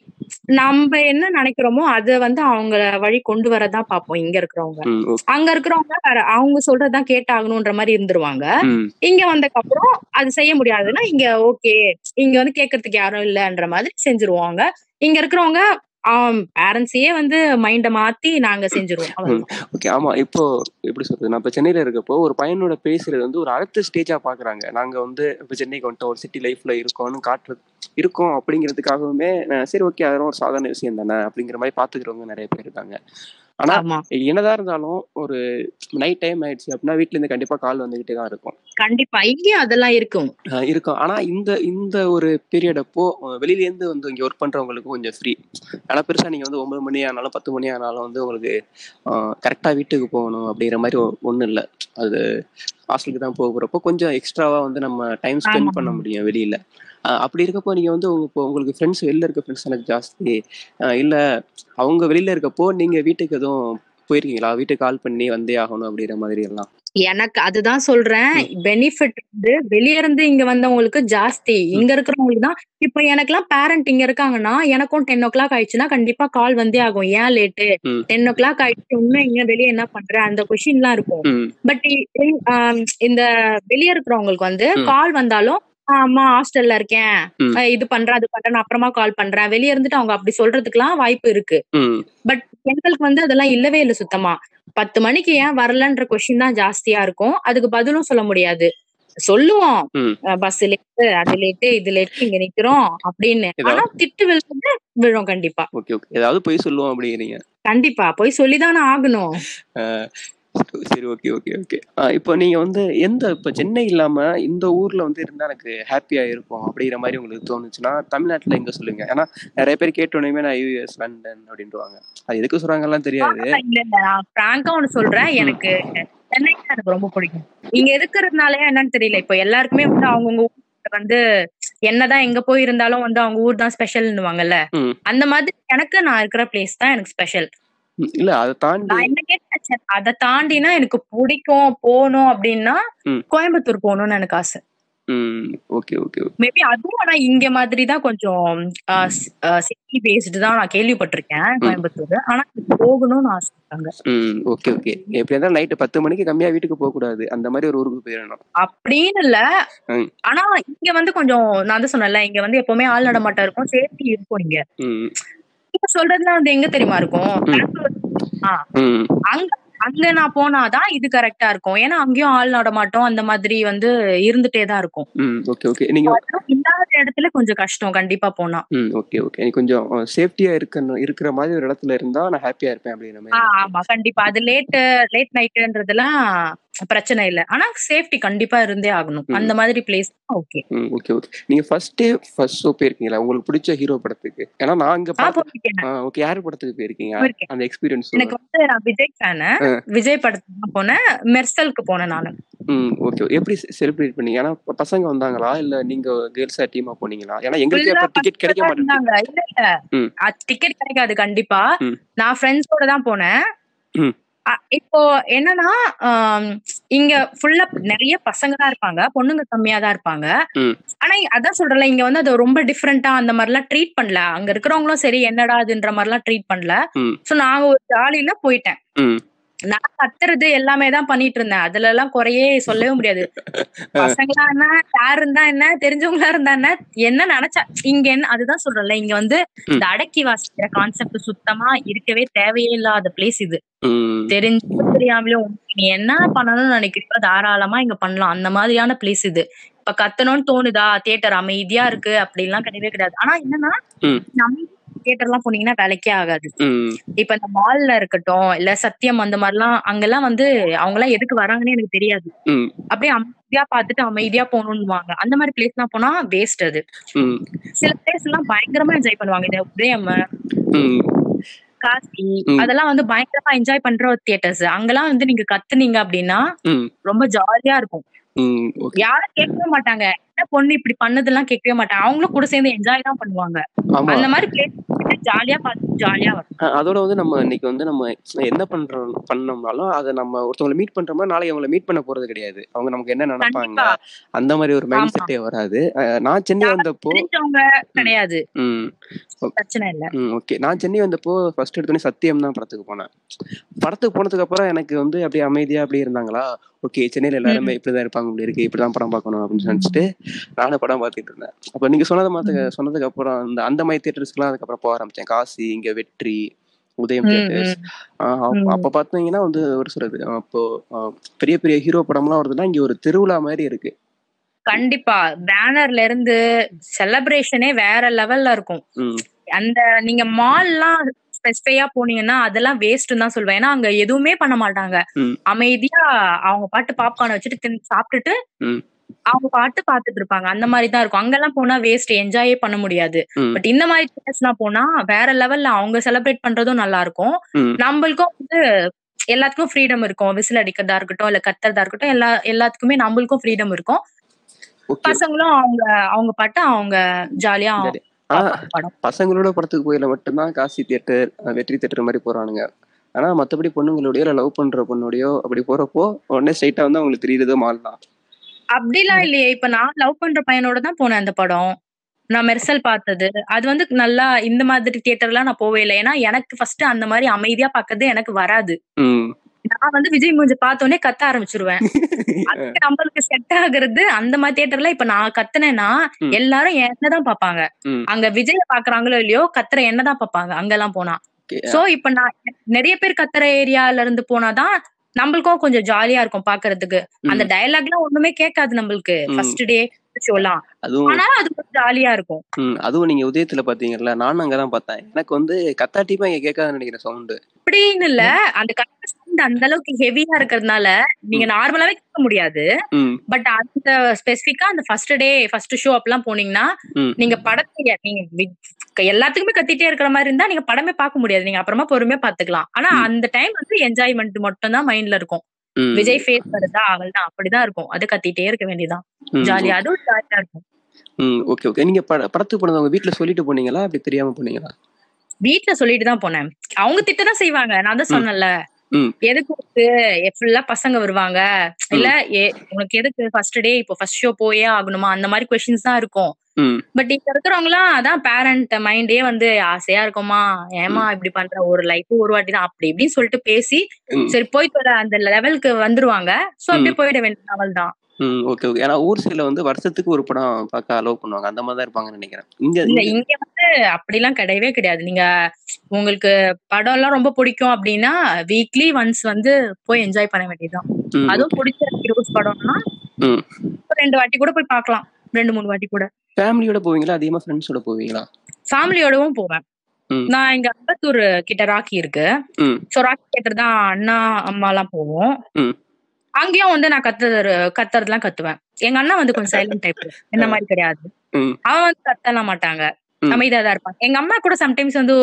நம்ம என்ன நினைக்கிறோமோ அத வந்து அவங்க வழி கொண்டு வரதான் பார்ப்போம் இங்க இருக்கிறவங்க. அங்க இருக்கிறவங்க அவங்க சொல்றதுதான் கேட்டாகணும்ன்ற மாதிரி இருந்துருவாங்க. இங்க வந்ததுக்கு அப்புறம் அது செய்ய முடியாதுன்னா இங்க ஓகே இங்க வந்து கேட்கறதுக்கு யாரும் இல்லன்ற மாதிரி செஞ்சுருவாங்க. இங்க இருக்கிறவங்க பேரண்ட்ஸையே வந்து மைண்ட மாத்தி நாங்க செஞ்சிருவோம். அவ்வளவுதான். ஓகே ஆமா இப்போ எப்படி சொல்றது? நான் இப்போ சென்னையில இருக்கப்போ ஒரு பையனோட பேசுறது வந்து ஒரு அடுத்த ஸ்டேஜா பாக்குறாங்க. நாங்க வந்து இப்போ சென்னைக்கு வந்துட்டோம் ஒரு சிட்டி லைஃப்ல இருக்கோம்னு காட்டுறது இருக்கோம் அப்படிங்கிறதுக்காகவுமே சரி ஓகே அதெல்லாம் ஒரு சாதாரண விஷயம் தானே அப்படிங்கிற மாதிரி பாத்துக்கிறவங்க நிறைய பேர் இருக்காங்க. ஆனா என்னதான் இருந்தாலும் ஒரு நைட் டைம் ஆயிடுச்சு அப்படின்னா வீட்ல இருந்து கண்டிப்பா கால் வந்துகிட்டே தான் இருக்கும். கண்டிப்பா. இங்கேயும் அதெல்லாம் இருக்கும். இருக்கும். ஆனா இந்த இந்த ஒரு பீரியட் அப்போ வெளியில இருந்து வந்து இங்க ஒர்க் பண்றவங்களுக்கு கொஞ்சம் ஃப்ரீ ஆனா பெருசா நீங்க வந்து ஒன்பது மணி ஆனாலும் பத்து மணி ஆனாலும் வந்து உங்களுக்கு கரெக்டா வீட்டுக்கு போகணும் அப்படிங்கிற மாதிரி ஒ- ஒண்ணும் இல்ல அது ஹாஸ்டலுக்கு தான் போகிறப்போ கொஞ்சம் எக்ஸ்ட்ராவா வந்து நம்ம டைம் ஸ்பெண்ட். பண்ண முடியும் வெளியில. அப்படி இருக்கப்போ நீங்க வந்து இப்போ உங்களுக்கு ஃப்ரெண்ட்ஸ் வெளில இருக்க ஃப்ரெண்ட்ஸ் எனக்கு ஜாஸ்தி. இல்ல அவங்க வெளியில இருக்கப்போ நீங்க வீட்டுக்கு எதுவும் போயிருக்கீங்களா? வீட்டுக்கு கால் பண்ணி வந்தே ஆகணும் அப்படிங்கிற மாதிரி எல்லாம். எனக்கு அதுதான் சொல்றேன். பெனிஃபிட் வந்து வெளிய இருந்து இங்க வந்தவங்களுக்கு ஜாஸ்தி. இங்க இருக்கிறவங்களுக்கு தான். இப்ப எனக்கு எல்லாம் பேரண்ட் இங்க இருக்காங்கன்னா எனக்கும் டென் ஓ கிளாக் ஆயிடுச்சுன்னா கண்டிப்பா கால் வந்தே ஆகும். ஏன் லேட்டு. டென் ஓ கிளாக் ஆயிடுச்சு. இன்னும் இங்க வெளிய என்ன பண்ற? அந்த கொஸ்டின் எல்லாம் இருக்கும். பட் இந்த வெளிய இருக்கிறவங்களுக்கு வந்து. கால் வந்தாலும் "ஆ, அம்மா ஹாஸ்டல்ல இருக்கேன். இது பண்றேன் அது பண்றேன் அப்புறமா கால் பண்றேன். வெளிய இருந்துட்டு அவங்க அப்படி சொல்றதுக்குலாம் வாய்ப்பு இருக்கு. பட் பெண்களுக்கு வந்து அதெல்லாம் இல்லவே இல்லை சுத்தமா. பத்து மணிக்கு ஏன் வரலன்ற கொஸ்டின் தான் ஜாஸ்தியா இருக்கும். அதுக்கு பதிலும் சொல்ல முடியாது. சொல்லுவோம். பஸ் லேட்டு அது லேட்டு இது லேட்டு இங்க நிக்கிறோம் அப்படின்னு. ஆனா திட்டு விழுந்து விழும் கண்டிப்பா. Okay okay. ஏதாவது போய் சொல்லுவோம் அப்படிங்கிறீங்க. கண்டிப்பா. போய் சொல்லிதானே ஆகணும். சரி ஓகே ஓகே ஓகே இப்போ நீங்க வந்து எந்த இப்போ சென்னை இல்லாம இந்த ஊர்ல வந்து இருந்தா எனக்கு ஹாப்பியா இருக்கும் அப்படிங்கிற மாதிரி உங்களுக்கு தோணுச்சுன்னா தமிழ்நாட்டுல எங்க சொல்லுங்க ஏன்னா நிறைய பேர் கேட்டோன்னே நான் யூஎஸ் லண்டன் அப்படின்ட்டுவாங்க அது எதுக்கு சொல்றாங்கலாம் தெரியாது. இல்ல இல்ல நான் பிராங்கா ஒண்ணு சொல்றேன். எனக்கு சென்னை எனக்கு ரொம்ப பிடிக்கும். இங்க இருக்கிறதுனால என்னன்னு தெரியல. இப்போ எல்லாருக்குமே வந்து அவங்கவுங்க வந்து என்னதான் எங்க போய் இருந்தாலும் வந்து அவங்க ஊர் தான் ஸ்பெஷல்னுவாங்கல்ல. அந்த மாதிரி எனக்கு நான் இருக்கிற பிளேஸ் தான் எனக்கு ஸ்பெஷல் இல்ல அதை தாண்டி அதை தாண்டினா எனக்கு பிடிக்கும் போகணும் அப்படின்னா. கோயம்புத்தூர் போகணும்னு எனக்கு ஆசை. ஓகே ஓகே மேபி அதுவும் ஆனா இங்க மாதிரி தான் கொஞ்சம் சிட்டி பேஸ்டு தான் நான் கேள்விப்பட்டிருக்கேன் கோயம்புத்தூர். ஆனா போகணும்னு ஆசை இருக்காங்க ம் ஓகே ஓகே. எப்படி இருந்தாலும் நைட்டு பத்து மணிக்கு கம்மியா வீட்டுக்கு போக கூடாது அந்த மாதிரி ஒரு ஊருக்கு போயிடணும். அப்படின்னு இல்ல. ஆனா இங்க வந்து கொஞ்சம் நான் தான் சொன்னேன்ல இங்க வந்து எப்பவுமே ஆள் நடமாட்டம் இருக்கும் சேஃப்டி இருக்கும் இங்க. இப்ப சொல்றதுலாம் வந்து எங்க தெரியுமா இருக்கும்? அங்க அங்க நான் போனாதான் இது கரெக்டா இருக்கும். ஏன்னா அங்கேயும் ஆள் நடமாட்டம் அந்த மாதிரி வந்து இருந்துட்டே தான் இருக்கும். Okay okay. நீங்க இல்லாத இடத்துல கொஞ்சம் கஷ்டம். கண்டிப்பா போனா. Okay okay. நீ கொஞ்சம் சேஃப்டியா இருக்கணும் இருக்கிற மாதிரி ஒரு இடத்துல இருந்தா நான் ஹாப்பியா இருப்பேன் அப்படிங்கிற மாதிரி. ஆமா. கண்டிப்பா. அது லேட் லேட் நைட்ன்றதெல்லாம் பிரச்சனை இல்ல. ஆனா சேஃப்டி கண்டிப்பா இருந்தே ஆகணும். அந்த மாதிரி பிளேஸ் ஓகே ஓகே ஓகே நீங்க ஃபர்ஸ்ட் டே ஃபர்ஸ்ட் ஷோ போயிருக்கீங்களா? உங்களுக்கு பிடிச்ச ஹீரோ படத்துக்கு? ஏன்னா நான் போயிருக்கேன். ஓகே யார் படத்துக்கு போயிருக்கீங்க. அந்த எக்ஸ்பீரியன்ஸ் எனக்கு வந்து நான் விஜய் ஃபேனு. விஜய் படத்துக்கு போனேன். மெர்சலுக்கு போனேன் நானு. ம் ஓகே எப்படி செலிப்ரேட் பண்ணீங்க? ஏன்னா ப- பசங்க வந்தாங்களா? இல்ல நீங்க கேர்ள்ஸா டீமா போனீங்களா? ஏன்னா எங்களுக்கு டிக்கெட் கிடைக்க இருந்தாங்க. இல்ல டிக்கெட் கிடைக்காது கண்டிப்பா. நான் ஃப்ரெண்ட்ஸோட தான் போனேன். அ, இப்போ என்னன்னா ஆம், இங்க ஃபுல்லா நிறைய பசங்க தான் இருப்பாங்க பொண்ணுங்க கம்மியா தான் இருப்பாங்க. ம். ஆனா அதான் சொல்றேன்ல இங்க வந்து அது ரொம்ப டிஃப்ரெண்டா அந்த மாதிரிலாம் ட்ரீட் பண்ணல. அங்க இருக்கிறவங்களும் சரி என்னடா அதுன்ற மாதிரிலாம் ட்ரீட் பண்ணல. ம். சோ நாங்க ஒரு ஜாலியில போயிட்டேன். ம். நான் கத்துறது எல்லாமே தான் பண்ணிட்டு இருந்தேன் அதுல எல்லாம் குறையே சொல்லவே முடியாது. பசங்களா என்ன யார் இருந்தா என்ன? தெரிஞ்சவங்களா இருந்தா என்ன? என்ன நினைச்சா? இங்க என்ன? அதுதான் சொல்றேன்ல இங்க வந்து இந்த அடக்கி வாசிக்கிற கான்செப்ட் சுத்தமா இருக்கவே தேவையே இல்லாத பிளேஸ் இது. ம். தெரிஞ்சும் தெரியாமலும் நீ என்ன பண்ணணும்னு நினைக்கிறீங்களோ தாராளமா இங்க பண்ணலாம். அந்த மாதிரியான பிளேஸ் இது. இப்ப கத்தணும்னு தோணுதா? தியேட்டர் அமைதியா இருக்கு அப்படின்லாம் கிடையவே கிடையாது. ஆனா என்னன்னா. நம்ம தியேட்டர் எல்லாம் போனீங்கன்னா வேலைக்கே ஆகாது. இப்ப இந்த மால்ல இருக்கட்டும் இல்ல சத்தியம் அந்த மாதிரிலாம் அங்கெல்லாம் வந்து அவங்க எல்லாம் எதுக்கு வராங்கன்னு எனக்கு தெரியாது. அப்படியே அமைதியா பார்த்துட்டு அமைதியா போகணும்னுவாங்க அந்த மாதிரி பிளேஸ் எல்லாம் போனா வேஸ்ட் அது. சில பிளேஸ் எல்லாம் பயங்கரமா என்ஜாய் பண்ணுவாங்க. இந்த உதயம் காசி. அதெல்லாம் வந்து பயங்கரமா என்ஜாய் பண்ற ஒரு தியேட்டர்ஸ் அங்கெல்லாம் வந்து நீங்க கத்துனீங்க அப்படின்னா ரொம்ப ஜாலியா இருக்கும். யாரும் கேட்கவே மாட்டாங்க. என்ன பொண்ணு இப்படி பண்ணதெல்லாம் கேட்கவே மாட்டாங்க. அவங்களும் கூட சேர்ந்து என்ஜாய் தான் பண்ணுவாங்க. அந்த மாதிரி பிளேஸ் ஜாலியா பார்த்து ஜாலியா வரும் அதோட வந்து நம்ம இன்னைக்கு வந்து நம்ம என்ன பண்றோம் பண்ணோம்னாலும் அதை நம்ம ஒருத்தவங்களை மீட் பண்றோம்னா நாளைக்கு அவங்கள மீட் பண்ண போறது கிடையாது. அவங்க நமக்கு என்ன நினைப்பாங்க அந்த மாதிரி ஒரு மைண்ட். செட்டே வராது. நான் சென்னை வந்தப்போ கிடையாது. பிரச்சனை இல்ல. ஓகே. நான் சென்னை வந்தப்போ ஃபர்ஸ்ட் எடுத்தோடனே சத்தியம் தான் படத்துக்கு போனேன். படத்துக்கு போனதுக்கு அப்புறம் எனக்கு வந்து அப்படியே அமைதியா அப்படியே இருந்தாங்களா? ஓகே சென்னையில எல்லாருமே இப்படிதான் இருப்பாங்க இப்படி இருக்கு இப்படிதான் படம் பார்க்கணும் அப்படின்னு நினைச்சிட்டு நானும் படம் பார்த்துட்டு இருந்தேன். அப்ப நீங்க சொன்னது மாத்த சொன்னதுக்கு அப்புறம் அந்த அந்த மாதிரி தியேட்டர்ஸ்க்குலாம் அதுக்கப்புறம் போக ஆரம்பிச்சேன். காசி இங்க வெற்றி உதயம். ம். அப்ப பாத்தீங்கன்னா வந்து ஒரு சொல்றது அப்போ பெரிய பெரிய ஹீரோ படம்லாம் வருதுன்னா இங்க ஒரு திருவிழா மாதிரி இருக்கு. கண்டிப்பா. பேனர்ல இருந்து செலிப்ரேஷனே வேற லெவல்ல இருக்கும். அந்த நீங்க மால்லாம் ஸ்பெசிஃபையா போனீங்கன்னா அதெல்லாம் வேஸ்ட் தான் சொல்லுவேன் ஏன்னா அங்க எதுவுமே பண்ண மாட்டாங்க. அமைதியா அவங்க பாட்டு பாப்கார்ன் வச்சுட்டு சாப்பிட்டுட்டு. அவங்க பாட்டு பாத்துட்டு இருப்பாங்க. அந்த மாதிரி தான் இருக்கும். அங்கெல்லாம் போனா வேஸ்ட் என்ஜாயே பண்ண முடியாது. பட் இந்த மாதிரி எல்லாம் போனா வேற லெவல்ல அவங்க செலிப்ரேட் பண்றதும் நல்லா இருக்கும். நம்மளுக்கும் வந்து எல்லாத்துக்கும் ஃப்ரீடம் இருக்கும். விசில் அடிக்கிறதா இருக்கட்டும் இல்ல கத்துறதா இருக்கட்டும் எல்லா எல்லாத்துக்குமே நம்மளுக்கும் ஃப்ரீடம் இருக்கும். பசங்களும் அவங்க அவங்க பாட்டு அவங்க ஜாலியா ஆனா பசங்களோட படத்துக்கு போயில மட்டும்தான் காசி தியேட்டர் வெற்றி தியேட்டர் மாதிரி போறானுங்க. ஆனா மத்தபடி பொண்ணுங்களோடயோ இல்ல லவ் பண்ற பொண்ணோடயோ அப்படி போறப்போ உடனே ஸ்ட்ரைட்டா வந்து அவங்களுக்கு தெரியுறது மால் தான். அப்படிலாம் இல்லையே. இப்ப நான் லவ் பண்ற பையனோட தான் போனேன் அந்த படம். நான் மெர்சல் பார்த்தது. அது வந்து நல்லா இந்த மாதிரி தியேட்டர்லாம் நான் போவே இல்லை. ஏன்னா எனக்கு ஃபர்ஸ்ட் அந்த மாதிரி அமைதியா பார்க்கறது எனக்கு வராது. நான் வந்து விஜய் மூஞ்சி பார்த்தோன்னே கத்த ஆரம்பிச்சிருவேன் அதுக்கு நம்மளுக்கு செட் ஆகுறது அந்த மாதிரி தியேட்டர்ல இப்ப நான் கத்துனேன்னா. எல்லாரும் என்னதான் பாப்பாங்க. அங்க விஜய பாக்குறாங்களோ இல்லையோ கத்துற என்னதான் பாப்பாங்க அங்கெல்லாம் போனா. சோ இப்ப நான் நிறைய பேர் கத்துற ஏரியால இருந்து போனாதான் நம்மளுக்கும் கொஞ்சம் ஜாலியா இருக்கும் பாக்குறதுக்கு அந்த. டயலாக் எல்லாம் ஒண்ணுமே கேட்காது நம்மளுக்கு. ஃபர்ஸ்ட் டே ஷோலாம். அதுவும் ஆனா அது ஜாலியா இருக்கும். அதுவும் நீங்க உதயத்துல பாத்தீங்கல்ல நானும் அங்கதான் பார்த்தேன் எனக்கு வந்து கத்தாட்டிப்பா இங்க கேட்காதுன்னு நினைக்கிறேன் சவுண்டு அப்படின்னு இல்ல அந்த கத்த சவுண்ட் அந்த அளவுக்கு ஹெவியா இருக்கிறதுனால நீங்க நார்மலாவே கேட்க முடியாது. பட் அந்த ஸ்பெசிபிக்கா அந்த ஃபர்ஸ்ட் டே ஃபர்ஸ்ட் ஷோ அப்பெல்லாம் போனீங்கன்னா நீங்க படத்தை நீங்க எல்லாத்துக்குமே கத்திட்டே இருக்கிற மாதிரி இருந்தா நீங்க படமே பார்க்க முடியாது. நீங்க அப்புறமா பொறுமையா பாத்துக்கலாம். ஆனா. அந்த டைம் வந்து என்ஜாய்மெண்ட் மட்டும் தான் மைண்ட்ல இருக்கும். விஜய் ஃபேஸ் வருதா? அவள் தான் அப்படிதான் இருக்கும். அது கத்திட்டே இருக்க வேண்டியதான் ஜாலியா அதுவும் ஜாலியா இருக்கும். ம் ஓகே ஓகே நீங்க பட படத்துக்கு போனது உங்க வீட்ல சொல்லிட்டு போனீங்களா? அப்படி தெரியாம போனீங்களா? வீட்ல சொல்லிட்டு தான் போனேன். அவங்க திட்ட தான் செய்வாங்க. நான் தான். சொன்னேன்ல. எதுக்கு ஃபுல்லா பசங்க வருவாங்க? இல்ல உனக்கு எதுக்கு ஃபர்ஸ்ட் டே இப்போ ஃபர்ஸ்ட் ஷோ போயே ஆகணுமா? அந்த மாதிரி கொஸ்டின்ஸ் தான் இருக்கும். ம். பட் இப்ப இருக்கிறவங்களாம் அதான் பேரண்ட் மைண்டே வந்து ஆசையா இருக்குமா? ஏமா இப்படி பண்ற? ஒரு லைஃப் ஒரு வாட்டி தான் அப்படி இப்படின்னு சொல்லிட்டு பேசி ம். சரி போயிட்டு வர அந்த லெவலுக்கு வந்துருவாங்க. சோ அப்படியே போயிட வேண்டிய அவள் தான். ம் ஓகே ஓகே ஏன்னா ஊர் சைடுல வந்து வருஷத்துக்கு ஒரு படம் பார்க்க அலோவ் பண்ணுவாங்க. அந்த மாதிரி தான் இருப்பாங்கன்னு நினைக்கிறேன். இங்க இல்ல இங்க- இங்க வந்து அப்படிலாம் கிடையவே கிடையாது. நீங்க உங்களுக்கு படம் எல்லாம் ரொம்ப பிடிக்கும் அப்படின்னா வீக்லி ஒன்ஸ் வந்து போய் என்ஜாய் பண்ண வேண்டியதுதான். ம், அதுவும் பிடிச்ச ஹீரோஸ் படம்னா ம். ஒரு ரெண்டு வாட்டி கூட போய் பார்க்கலாம். ரெண்டு மூணு வாட்டி கூட. ஃபேமிலியோட போவீங்களா? அதிகமா ஃப்ரெண்ட்ஸோட போவீங்களா? ஃபேமிலியோடவும் போவேன். நான் இங்க அம்பத்தூர் கிட்ட ராக்கி இருக்கு. சோ ராக்கி தியேட்டர் தான் அண்ணா அம்மா எல்லாம் போவோம். அங்கேயும் வந்து நான் கத்துறது கத்துறதுலாம் கத்துவேன். எங்க அண்ணா வந்து கொஞ்சம் சைலண்ட் டைப் இந்த மாதிரி கிடையாது. அவன் வந்து கத்தலாம் மாட்டாங்க. அமைதியா தான் இருப்பாங்க எங்க அம்மா கூட சம்டைம்ஸ் வந்து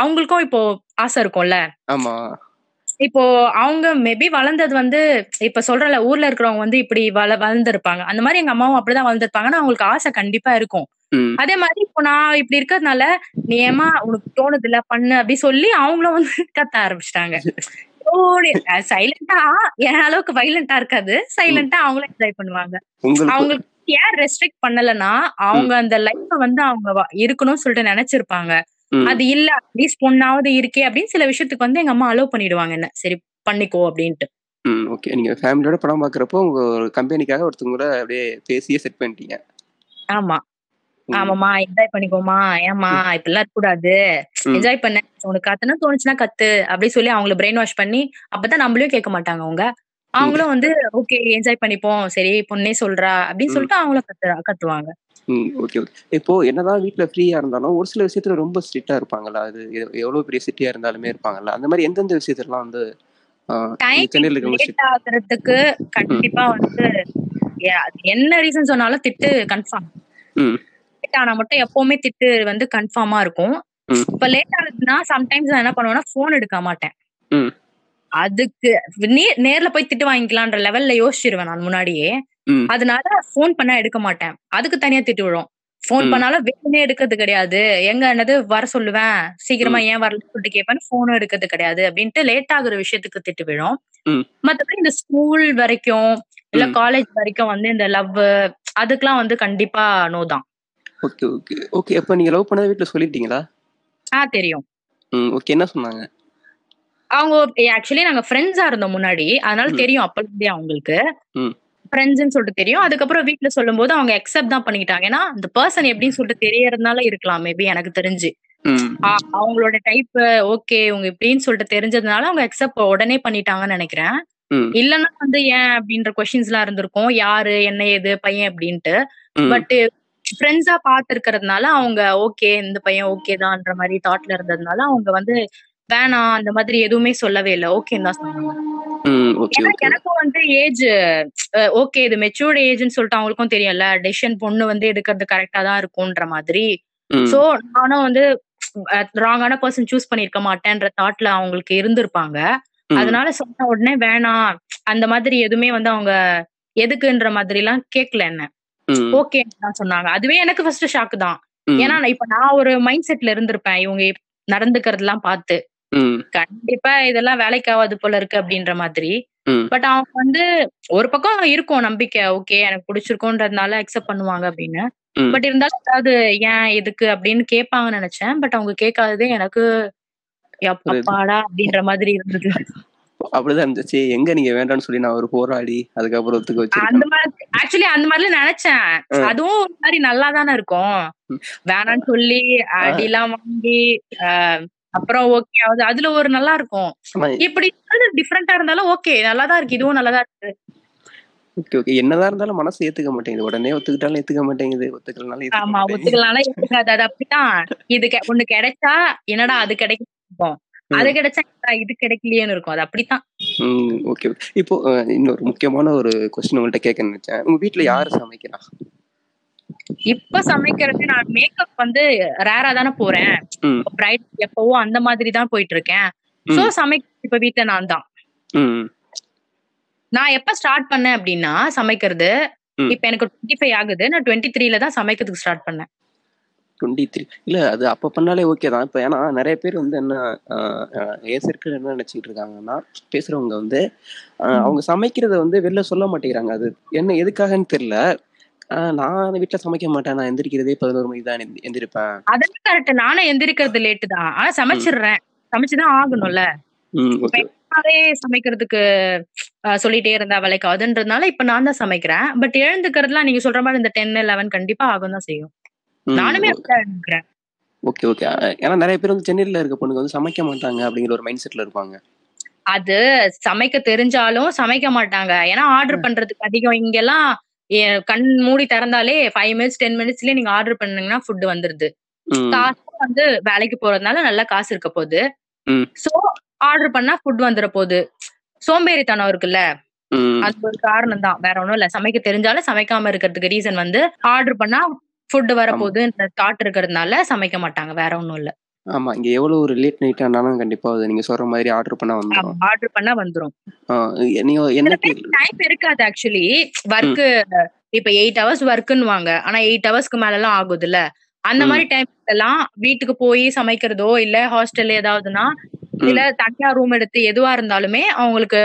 அவங்களுக்கும் இப்போ ஆசை இருக்கும்ல? ஆமா. இப்போ அவங்க மேபி வளர்ந்தது வந்து இப்ப சொல்றல ஊர்ல இருக்கிறவங்க வந்து இப்படி வள வளர்ந்துருப்பாங்க. அந்த மாதிரி எங்க அம்மாவும் அப்படிதான் வளர்ந்துருப்பாங்கன்னா அவங்களுக்கு ஆசை கண்டிப்பா இருக்கும். அதே மாதிரி இப்போ நான் இப்படி இருக்கிறதுனால நீ ஏமா உனக்கு தோணுது இல்ல பண்ணு அப்படி சொல்லி அவங்களும் வந்து கத்த ஆரம்பிச்சிட்டாங்க. சைலண்டா என் அளவுக்கு வைலண்டா இருக்காது. சைலண்டா அவங்களும் என்ஜாய் பண்ணுவாங்க. அவங்களுக்கு ஏன் ரெஸ்ட்ரிக்ட் பண்ணலன்னா அவங்க அந்த லைஃப வந்து அவங்க இருக்கணும்னு சொல்லிட்டு நினைச்சிருப்பாங்க. அது இல்ல அட்லீஸ்ட் பொண்ணாவது இருக்கே அப்படின்னு சில விஷயத்துக்கு வந்து எங்க அம்மா அலோவ் பண்ணிடுவாங்க என்ன. சரி பண்ணிக்கோ அப்படின்ட்டு. ம் ஓகே நீங்க ஃபேமிலியோட படம் பார்க்குறப்போ உங்க ஒரு கம்பெனிக்காக ஒருத்தவங்க கூட அப்படியே பேசியே செட் பண்ணிட்டீங்க. ஆமா. ஆமாமா என்ஜாய் பண்ணிக்கோமா ஏமா இப்படிலாம் இருக்கக்கூடாது. ம். என்ஜாய் பண்ண. உனக்கு கத்துனா தோணுச்சுன்னா கத்து. அப்படி சொல்லி அவங்கள பிரெயின் வாஷ் பண்ணி அப்பதான் நம்மளையும் கேட்க மாட்டாங்க அவங்க. அவங்களும் வந்து ஓகே என்ஜாய் பண்ணிப்போம். சரி பொண்ணே சொல்றா. அப்படின்னு. சொல்லிட்டு அவங்களும் கத்து கத்துவாங்க. ம் ஓகே ஓகே. இப்போ என்னதான் வீட்ல ஃப்ரீயா இருந்தாலும் ஒரு சில விஷயத்துல ரொம்ப ஸ்ட்ரிக்டா இருப்பாங்களா அது எ- எவ்வளவு பெரிய சிட்டியா இருந்தாலுமே இருப்பாங்கல்ல. அந்த மாதிரி எந்தெந்த விஷயத்துலலாம் வந்து ஆகுறதுக்கு கண்டிப்பா வந்து என்ன ரீசன் சொன்னாலும் திட்டு கன்ஃபார்ம் லேட் ஆனா மட்டும் எப்பவுமே திட்டு வந்து கன்ஃபார்மா இருக்கும். இப்ப லேட் ஆகுதுன்னா சம்டைம்ஸ் நான் என்ன பண்ணுவேன்னா போன் எடுக்க மாட்டேன். அதுக்கு நே- நேர்ல போய் திட்டு வாங்கிக்கலான்ற லெவல்ல யோசிச்சிருவேன் நான் முன்னாடியே. அதனால ஃபோன் பண்ணா எடுக்க மாட்டேன். அதுக்கு தனியா திட்டு விழும். ஃபோன் ம். பண்ணாலும் வேணும்னே எடுக்கிறது கிடையாது. எங்க என்னது வர சொல்லுவேன். சீக்கிரமா ஏன் வரலன்னு சொல்லிட்டு கேட்பேன் ஃபோனும் எடுக்கிறது கிடையாது அப்படின்ட்டு லேட் ஆகுற விஷயத்துக்கு திட்டு விழும். மத்தபடி இந்த ஸ்கூல் வரைக்கும் இல்ல. காலேஜ் வரைக்கும் வந்து இந்த லவ் அதுக்கெல்லாம் வந்து கண்டிப்பா நோ தான். ஓகே ஓகே ஓகே அப்ப நீங்க லவ் பண்ணதை வீட்ல சொல்லிட்டீங்களா? ஆ தெரியும். ஓகே என்ன சொன்னாங்க? அவங்க ஆக்சுவலி நாங்க ஃப்ரெண்ட்ஸா இருந்தோம் முன்னாடி. அதனால. தெரியும் அப்ப இருந்தே அவங்களுக்கு. ஃப்ரெண்ட்ஸ்னு சொல்லிட்டு தெரியும். அதுக்கப்புறம் வீட்ல சொல்லும்போது அவங்க அக்செப்ட் தான் பண்ணிக்கிட்டாங்க. ஏன்னா இந்த பர்சன் எப்படின்னு சொல்லிட்டு தெரியறதுனால இருக்கலாம் மேபி எனக்கு தெரிஞ்சு. அவங்களோட டைப் ஓகே இவங்க இப்படின்னு சொல்லிட்டு தெரிஞ்சதுனால அவங்க அக்செப்ட் உடனே பண்ணிட்டாங்கன்னு நினைக்கிறேன். இல்லைன்னா வந்து ஏன் அப்படின்ற கொஸ்டின்ஸ் எல்லாம் இருந்திருக்கும். யாரு என்ன ஏது பையன் அப்படின்ட்டு. பட் ஃப்ரெண்ட்ஸா பாத்துருக்கிறதுனால அவங்க ஓகே இந்த பையன் ஓகே தான்ன்ற மாதிரி தாட்ல இருந்ததுனால அவங்க வந்து வேணாம் அந்த மாதிரி எதுவுமே சொல்லவே இல்லை. ஓகேன்னு தான் சொன்னாங்க. எனக்கும் வந்து ஏஜ் ஓகே இது மெச்சூர்ட் ஏஜ்னு சொல்லிட்டு அவங்களுக்கும் தெரியல டெசிஷன் பொண்ணு வந்து எடுக்கிறது கரெக்டா தான் இருக்கும்ன்ற மாதிரி. சோ நானும் வந்து ராங்கான பர்சன் சூஸ் பண்ணிருக்க மாட்டேன்ற தாட்ல அவங்களுக்கு இருந்திருப்பாங்க. அதனால சொன்ன உடனே வேணாம் அந்த மாதிரி எதுவுமே வந்து அவங்க எதுக்குன்ற மாதிரி எல்லாம் கேட்கல என்ன. ஓகே தான் சொன்னாங்க. அதுவே எனக்கு ஃபர்ஸ்ட் ஷாக் தான். ஏன்னா இப்ப நான் ஒரு மைண்ட் செட்ல இருந்திருப்பேன். இவங்க நடந்துக்கிறதெல்லாம் பார்த்து. ம். கண்டிப்பா இதெல்லாம் வேலைக்கு ஆகாது போல இருக்கு அப்படின்ற மாதிரி ம். பட் அவங்க வந்து ஒரு பக்கம் இருக்கும் நம்பிக்கை ஓகே எனக்கு பிடிச்சிருக்கோன்றதுனால அக்செப்ட் பண்ணுவாங்க அப்படின்னு ம். பட் இருந்தாலும் அதாவது ஏன் எதுக்கு அப்படின்னு கேட்பாங்கன்னு நினைச்சேன் பட் அவங்க கேட்காததே எனக்கு யப்- புரியுது. அப்பாடா அப்படின்ற மாதிரி இருந்தது அப்படிதான் இருந்துச்சு எங்க நீங்க வேண்டாம்னு சொல்லி நான் ஒரு போராடி அதுக்கப்புறம் ஒத்துக்க அந்த வச்சிருக்கேன் மாதிரி ஆக்சுவலி அந்த மாதிரிலாம் நினைச்சேன் ஆ. அதுவும் ஒரு மாதிரி நல்லா தானே இருக்கும் ம். வேணாம்னு சொல்லி அடிலாம் வாங்கி ஆஹ், அப்புறம் ஓகே ஆகுது அதுல ஒரு நல்லா இருக்கும் இப்படி டிஃப்ரெண்டா இருந்தாலும் ஓகே நல்லா தான் இருக்கு இதுவும் நல்லா தான் இருக்கு. ஓகே ஓகே என்னதான் இருந்தாலும் மனசு ஏத்துக்க மாட்டேங்குது. உடனே ஒத்துக்கிட்டாலும் ஏத்துக்க மாட்டேங்குது. ஒத்துக்கலனாலும் ஆமா ஒத்துக்கலாம் ஏத்துக்காது. அது அப்படிதான் இது ஒண்ணு கிடைச்சா என்னடா அது கிடைக்கும்? அது கிடைச்சா இது கிடைக்கலையேன்னு இருக்கும். அது அப்படித்தான் ஓகே இப்போ இன்னொரு முக்கியமான ஒரு கொஸ்டின் உங்கள்ட்ட கேட்க நினைச்சேன். உங்க வீட்ல யாரு சமைக்கிறா? இப்ப சமைக்கிறது நான் மேக்கப் வந்து ரேரா தானே போறேன். பிரைட் எப்பவோ அந்த மாதிரி தான் போயிட்டு இருக்கேன் சோ சமைக்க இப்ப வீட்டுல நான் தான். நான் எப்ப ஸ்டார்ட் பண்ணேன் அப்படின்னா சமைக்கிறது. இப்ப எனக்கு டுவெண்ட்டி ஃபைவ் ஆகுது. நான் டுவெண்ட்டி த்ரீல தான் சமைக்கிறதுக்கு ஸ்டார்ட் பண்ணேன். டுவெண்ட்டி த்ரீ இல்ல அது அப்ப பண்ணாலே ஓகே தான். இப்போ ஏன்னா நிறைய பேர் வந்து என்ன ஏன் சர்க்கிள் என்ன நினைச்சிட்டு இருக்காங்கன்னா பேசுறவங்க வந்து. அவங்க சமைக்கிறத வந்து வெளில சொல்ல மாட்டேங்கிறாங்க. அது என்ன எதுக்காகன்னு தெரியல. அஹ், நான் வீட்ல சமைக்க மாட்டேன். நான் எந்திரிக்கிறதே பதினோரு மணிக்கு தான் எந்தி- எந்திரிப்பேன். அதெல்லாம் கரெக்ட் நானும் எந்திரிக்கிறது லேட்டு தான். ஆனா சமைச்சிடுறேன். சமைச்சுதான் ஆகணும்ல. சமைக்கிறதுக்கு சொல்லிட்டே இருந்தா வேலைக்கு ஆகுதுன்றதுனால இப்ப நான் தான் சமைக்கிறேன். பட் எழுந்துக்கிறதுலாம் நீங்க சொல்ற மாதிரி இந்த டென் லெவன் கண்டிப்பா ஆகும் தான் செய்யும். நானுமே எழுந்துக்கிறேன். Okay okay. ஏன்னா நிறைய பேர் வந்து சென்னையில இருக்க பொண்ணுங்க வந்து சமைக்க மாட்டாங்க அப்படிங்கிற ஒரு மைண்ட் செட்ல இருப்பாங்க. அது சமைக்க தெரிஞ்சாலும் சமைக்க மாட்டாங்க. ஏன்னா ஆர்டர் பண்றதுக்கு அதிகம். இங்கெல்லாம் கண் மூடி திறந்தாலே ஃபைவ் மினிட்ஸ் டென் மினிட்ஸ்லயே நீங்க ஆர்டர் பண்ணீங்கன்னா ஃபுட் வந்துருது. காசு வந்து வேலைக்கு போறதுனால நல்ல காசு இருக்க போகுது. சோ ஆர்டர் பண்ணா ஃபுட் வந்துட போகுது. சோம்பேறித்தனம் இருக்குல்ல? அது ஒரு காரணம் தான் வேற ஒண்ணும் இல்ல. சமைக்க தெரிஞ்சாலும் சமைக்காம இருக்கிறதுக்கு ரீசன் வந்து ஆர்டர் பண்ணா ஃபுட் வரப்போகுதுன்ற தாட் இருக்கிறதுனால சமைக்க மாட்டாங்க. வேற ஒண்ணும் இல்ல. ஆமா இங்க எவ்வளவு ஒரு லேட் நைட் ஆனாலும் கண்டிப்பா அது நீங்க சொல்ற மாதிரி ஆர்டர் பண்ணா வந்துடும் ஆர்டர் பண்ணா வந்துரும். நீங்க என்னைக்கு டைம் இருக்காது ஆக்சுவலி ஒர்க் இப்ப எயிட் ஹவர்ஸ் ஒர்க்குன்னுவாங்க ஆனா எயிட் ஹவர்ஸ்க்கு மேல எல்லாம் ஆகுதுல்ல. அந்த. மாதிரி டைம் எல்லாம் வீட்டுக்கு போய் சமைக்கிறதோ இல்ல ஹாஸ்டல் ஏதாவதுன்னா ம். இல்ல தனியா ரூம் எடுத்து எதுவா இருந்தாலுமே அவங்களுக்கு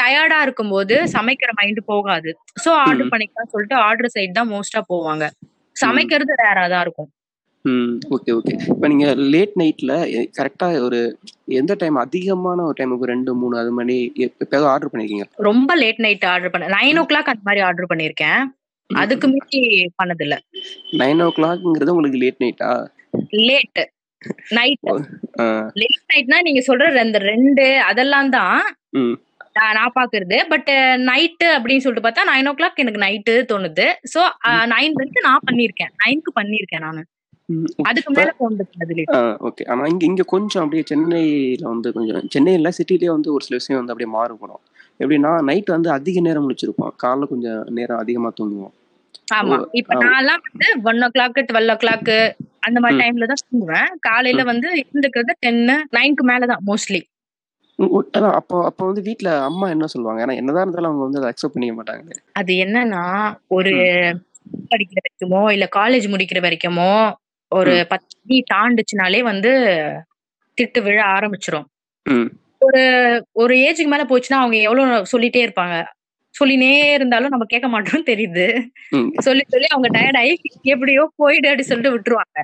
டயர்டா இருக்கும்போது சமைக்கிற மைண்ட் போகாது. So order. பண்ணிக்கலாம் சொல்லிட்டு ஆர்டர் சைடு தான் மோஸ்டா போவாங்க. சமைக்கிறது ரேரா தான் இருக்கும். ம் ஓகே ஓகே இப்போ நீங்க லேட் நைட்ல கரெக்டா ஒரு எந்த டைம் அதிகமான ஒரு டைமுக்கு ரெண்டு மூணு அது மணி எப்பயாவது ஆர்டர் பண்ணிருக்கீங்க? ரொம்ப லேட் நைட் ஆர்டர் பண்ண நைன் ஓ கிளாக் அந்த மாதிரி ஆர்டர் பண்ணிருக்கேன். அதுக்கு மீறி பண்ணது இல்ல நைன் ஓ கிளாக்ங்கிறது உங்களுக்கு லேட் நைட்டா லேட் நைட் லேட் நைட்னா நீங்க சொல்ற அந்த ரெண்டு அதெல்லாம் தான் நான் பாக்குறது. பட் நைட்டு அப்படின்னு சொல்லிட்டு பார்த்தா நைன் ஓ கிளாக் எனக்கு நைட்டு தோணுது. சோ நைன் வரைக்கும் நான் பண்ணிருக்கேன். நைன்க்கு பண்ணிருக்கேன் நானு. அதுக்கு மேல ஓகே. ஆனா இங்க இங்க கொஞ்சம் அப்படியே சென்னையில வந்து கொஞ்சம் சென்னையில சிட்டிலேயே வந்து ஒரு சில விஷயம் வந்து அப்படியே மாறுபடும். எப்படின்னா நைட் வந்து அதிக நேரம் முடிச்சிருப்போம் காலைல கொஞ்சம் நேரம் அதிகமா தூங்குவோம் ஆமா. இப்ப ஆமா. நான்லாம் வந்து one o'clock twelve o'clock அந்த மாதிரி. டைம்ல தான் தூங்குவேன். காலையில வந்து இருந்துக்கிறது டென்னு நைன்க்கு மேலதான் மோஸ்ட்லி அதான். அப்போ அப்போ வந்து வீட்ல அம்மா என்ன சொல்லுவாங்க? ஏன்னா என்னதான் இருந்தாலும் அவங்க வந்து அதை அக்செப்ட் பண்ணிக்க மாட்டாங்க அது என்னன்னா ஒரு படிக்கிற வரைக்குமோ இல்ல காலேஜ் முடிக்கிற வரைக்குமோ ஒரு. பத்து மணி தாண்டுச்சுனாலே வந்து திட்டு விழ ஆரம்பிச்சிரும். ம். ஒரு ஏஜுக்கு மேல போச்சுன்னா அவங்க எவ்வளவு சொல்லிட்டே இருப்பாங்க. சொல்லினே இருந்தாலும் நம்ம கேட்க மாட்டோம்னு தெரியுது. சொல்லி சொல்லி அவங்க டயர்ட் ஆகி எப்படியோ போயிடு அப்படி சொல்லிட்டு விட்டுருவாங்க.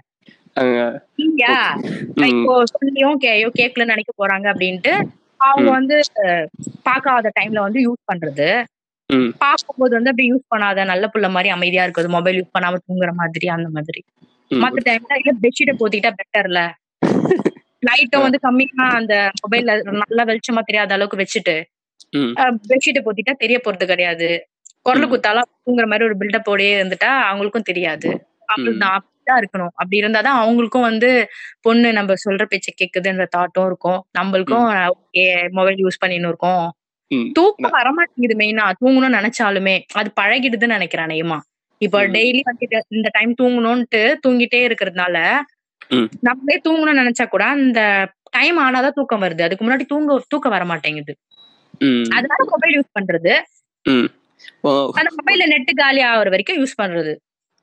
சொல்லியும் கேயோ கேட்கலன்னு நினைக்க போறாங்க அப்படின்ட்டு அவங்க. வந்து அஹ், பார்க்காத டைம்ல வந்து யூஸ் பண்றது. ம். பார்க்கும்போது வந்து அப்படி யூஸ் பண்ணாத நல்ல புள்ள மாதிரி அமைதியா இருக்குது மொபைல் யூஸ் பண்ணாம தூங்குற மாதிரி அந்த மாதிரி. மத்த டைம்ல இல்ல பெட்ஷீட்டை போத்திட்டா பெட்டர்ல லைட்டும் வந்து கம்மியா அந்த மொபைல்ல நல்லா வெளிச்சமா தெரியாத அளவுக்கு வச்சுட்டு பெட்ஷீட்டை போத்திட்டா தெரிய போறது கிடையாது. குரல். குத்தாலாம் தூங்குற மாதிரி ஒரு பில்டப் ஓடே இருந்துட்டா அவங்களுக்கும் தெரியாது. அப்படிதான் அப்படிதான் இருக்கணும். அப்படி இருந்தாதான் அவங்களுக்கும் வந்து பொண்ணு நம்ம சொல்ற பேச்சை கேக்குதுன்ற தாட்டும் இருக்கும். நம்மளுக்கும் ஓகே மொபைல் யூஸ் பண்ணின்னு இருக்கோம். தூக்கம் வரமாட்டேங்குது மெயினா தூங்கணும்னு நினைச்சாலுமே அது பழகிடுதுன்னு நினைக்கிறேன் நேமா இப்ப. டெய்லி வந்துட்டு இந்த டைம் தூங்கணும்ட்டு தூங்கிட்டே இருக்கிறதுனால. நம்மளே தூங்கணும்னு நினைச்சா கூட அந்த டைம் ஆனாதான் தூக்கம் வருது. அதுக்கு முன்னாடி தூங்க தூக்கம் வர மாட்டேங்குது. அதனால மொபைல் யூஸ் பண்றது. அந்த மொபைல்ல நெட் காலி ஆகுற வரைக்கும் யூஸ் பண்றது.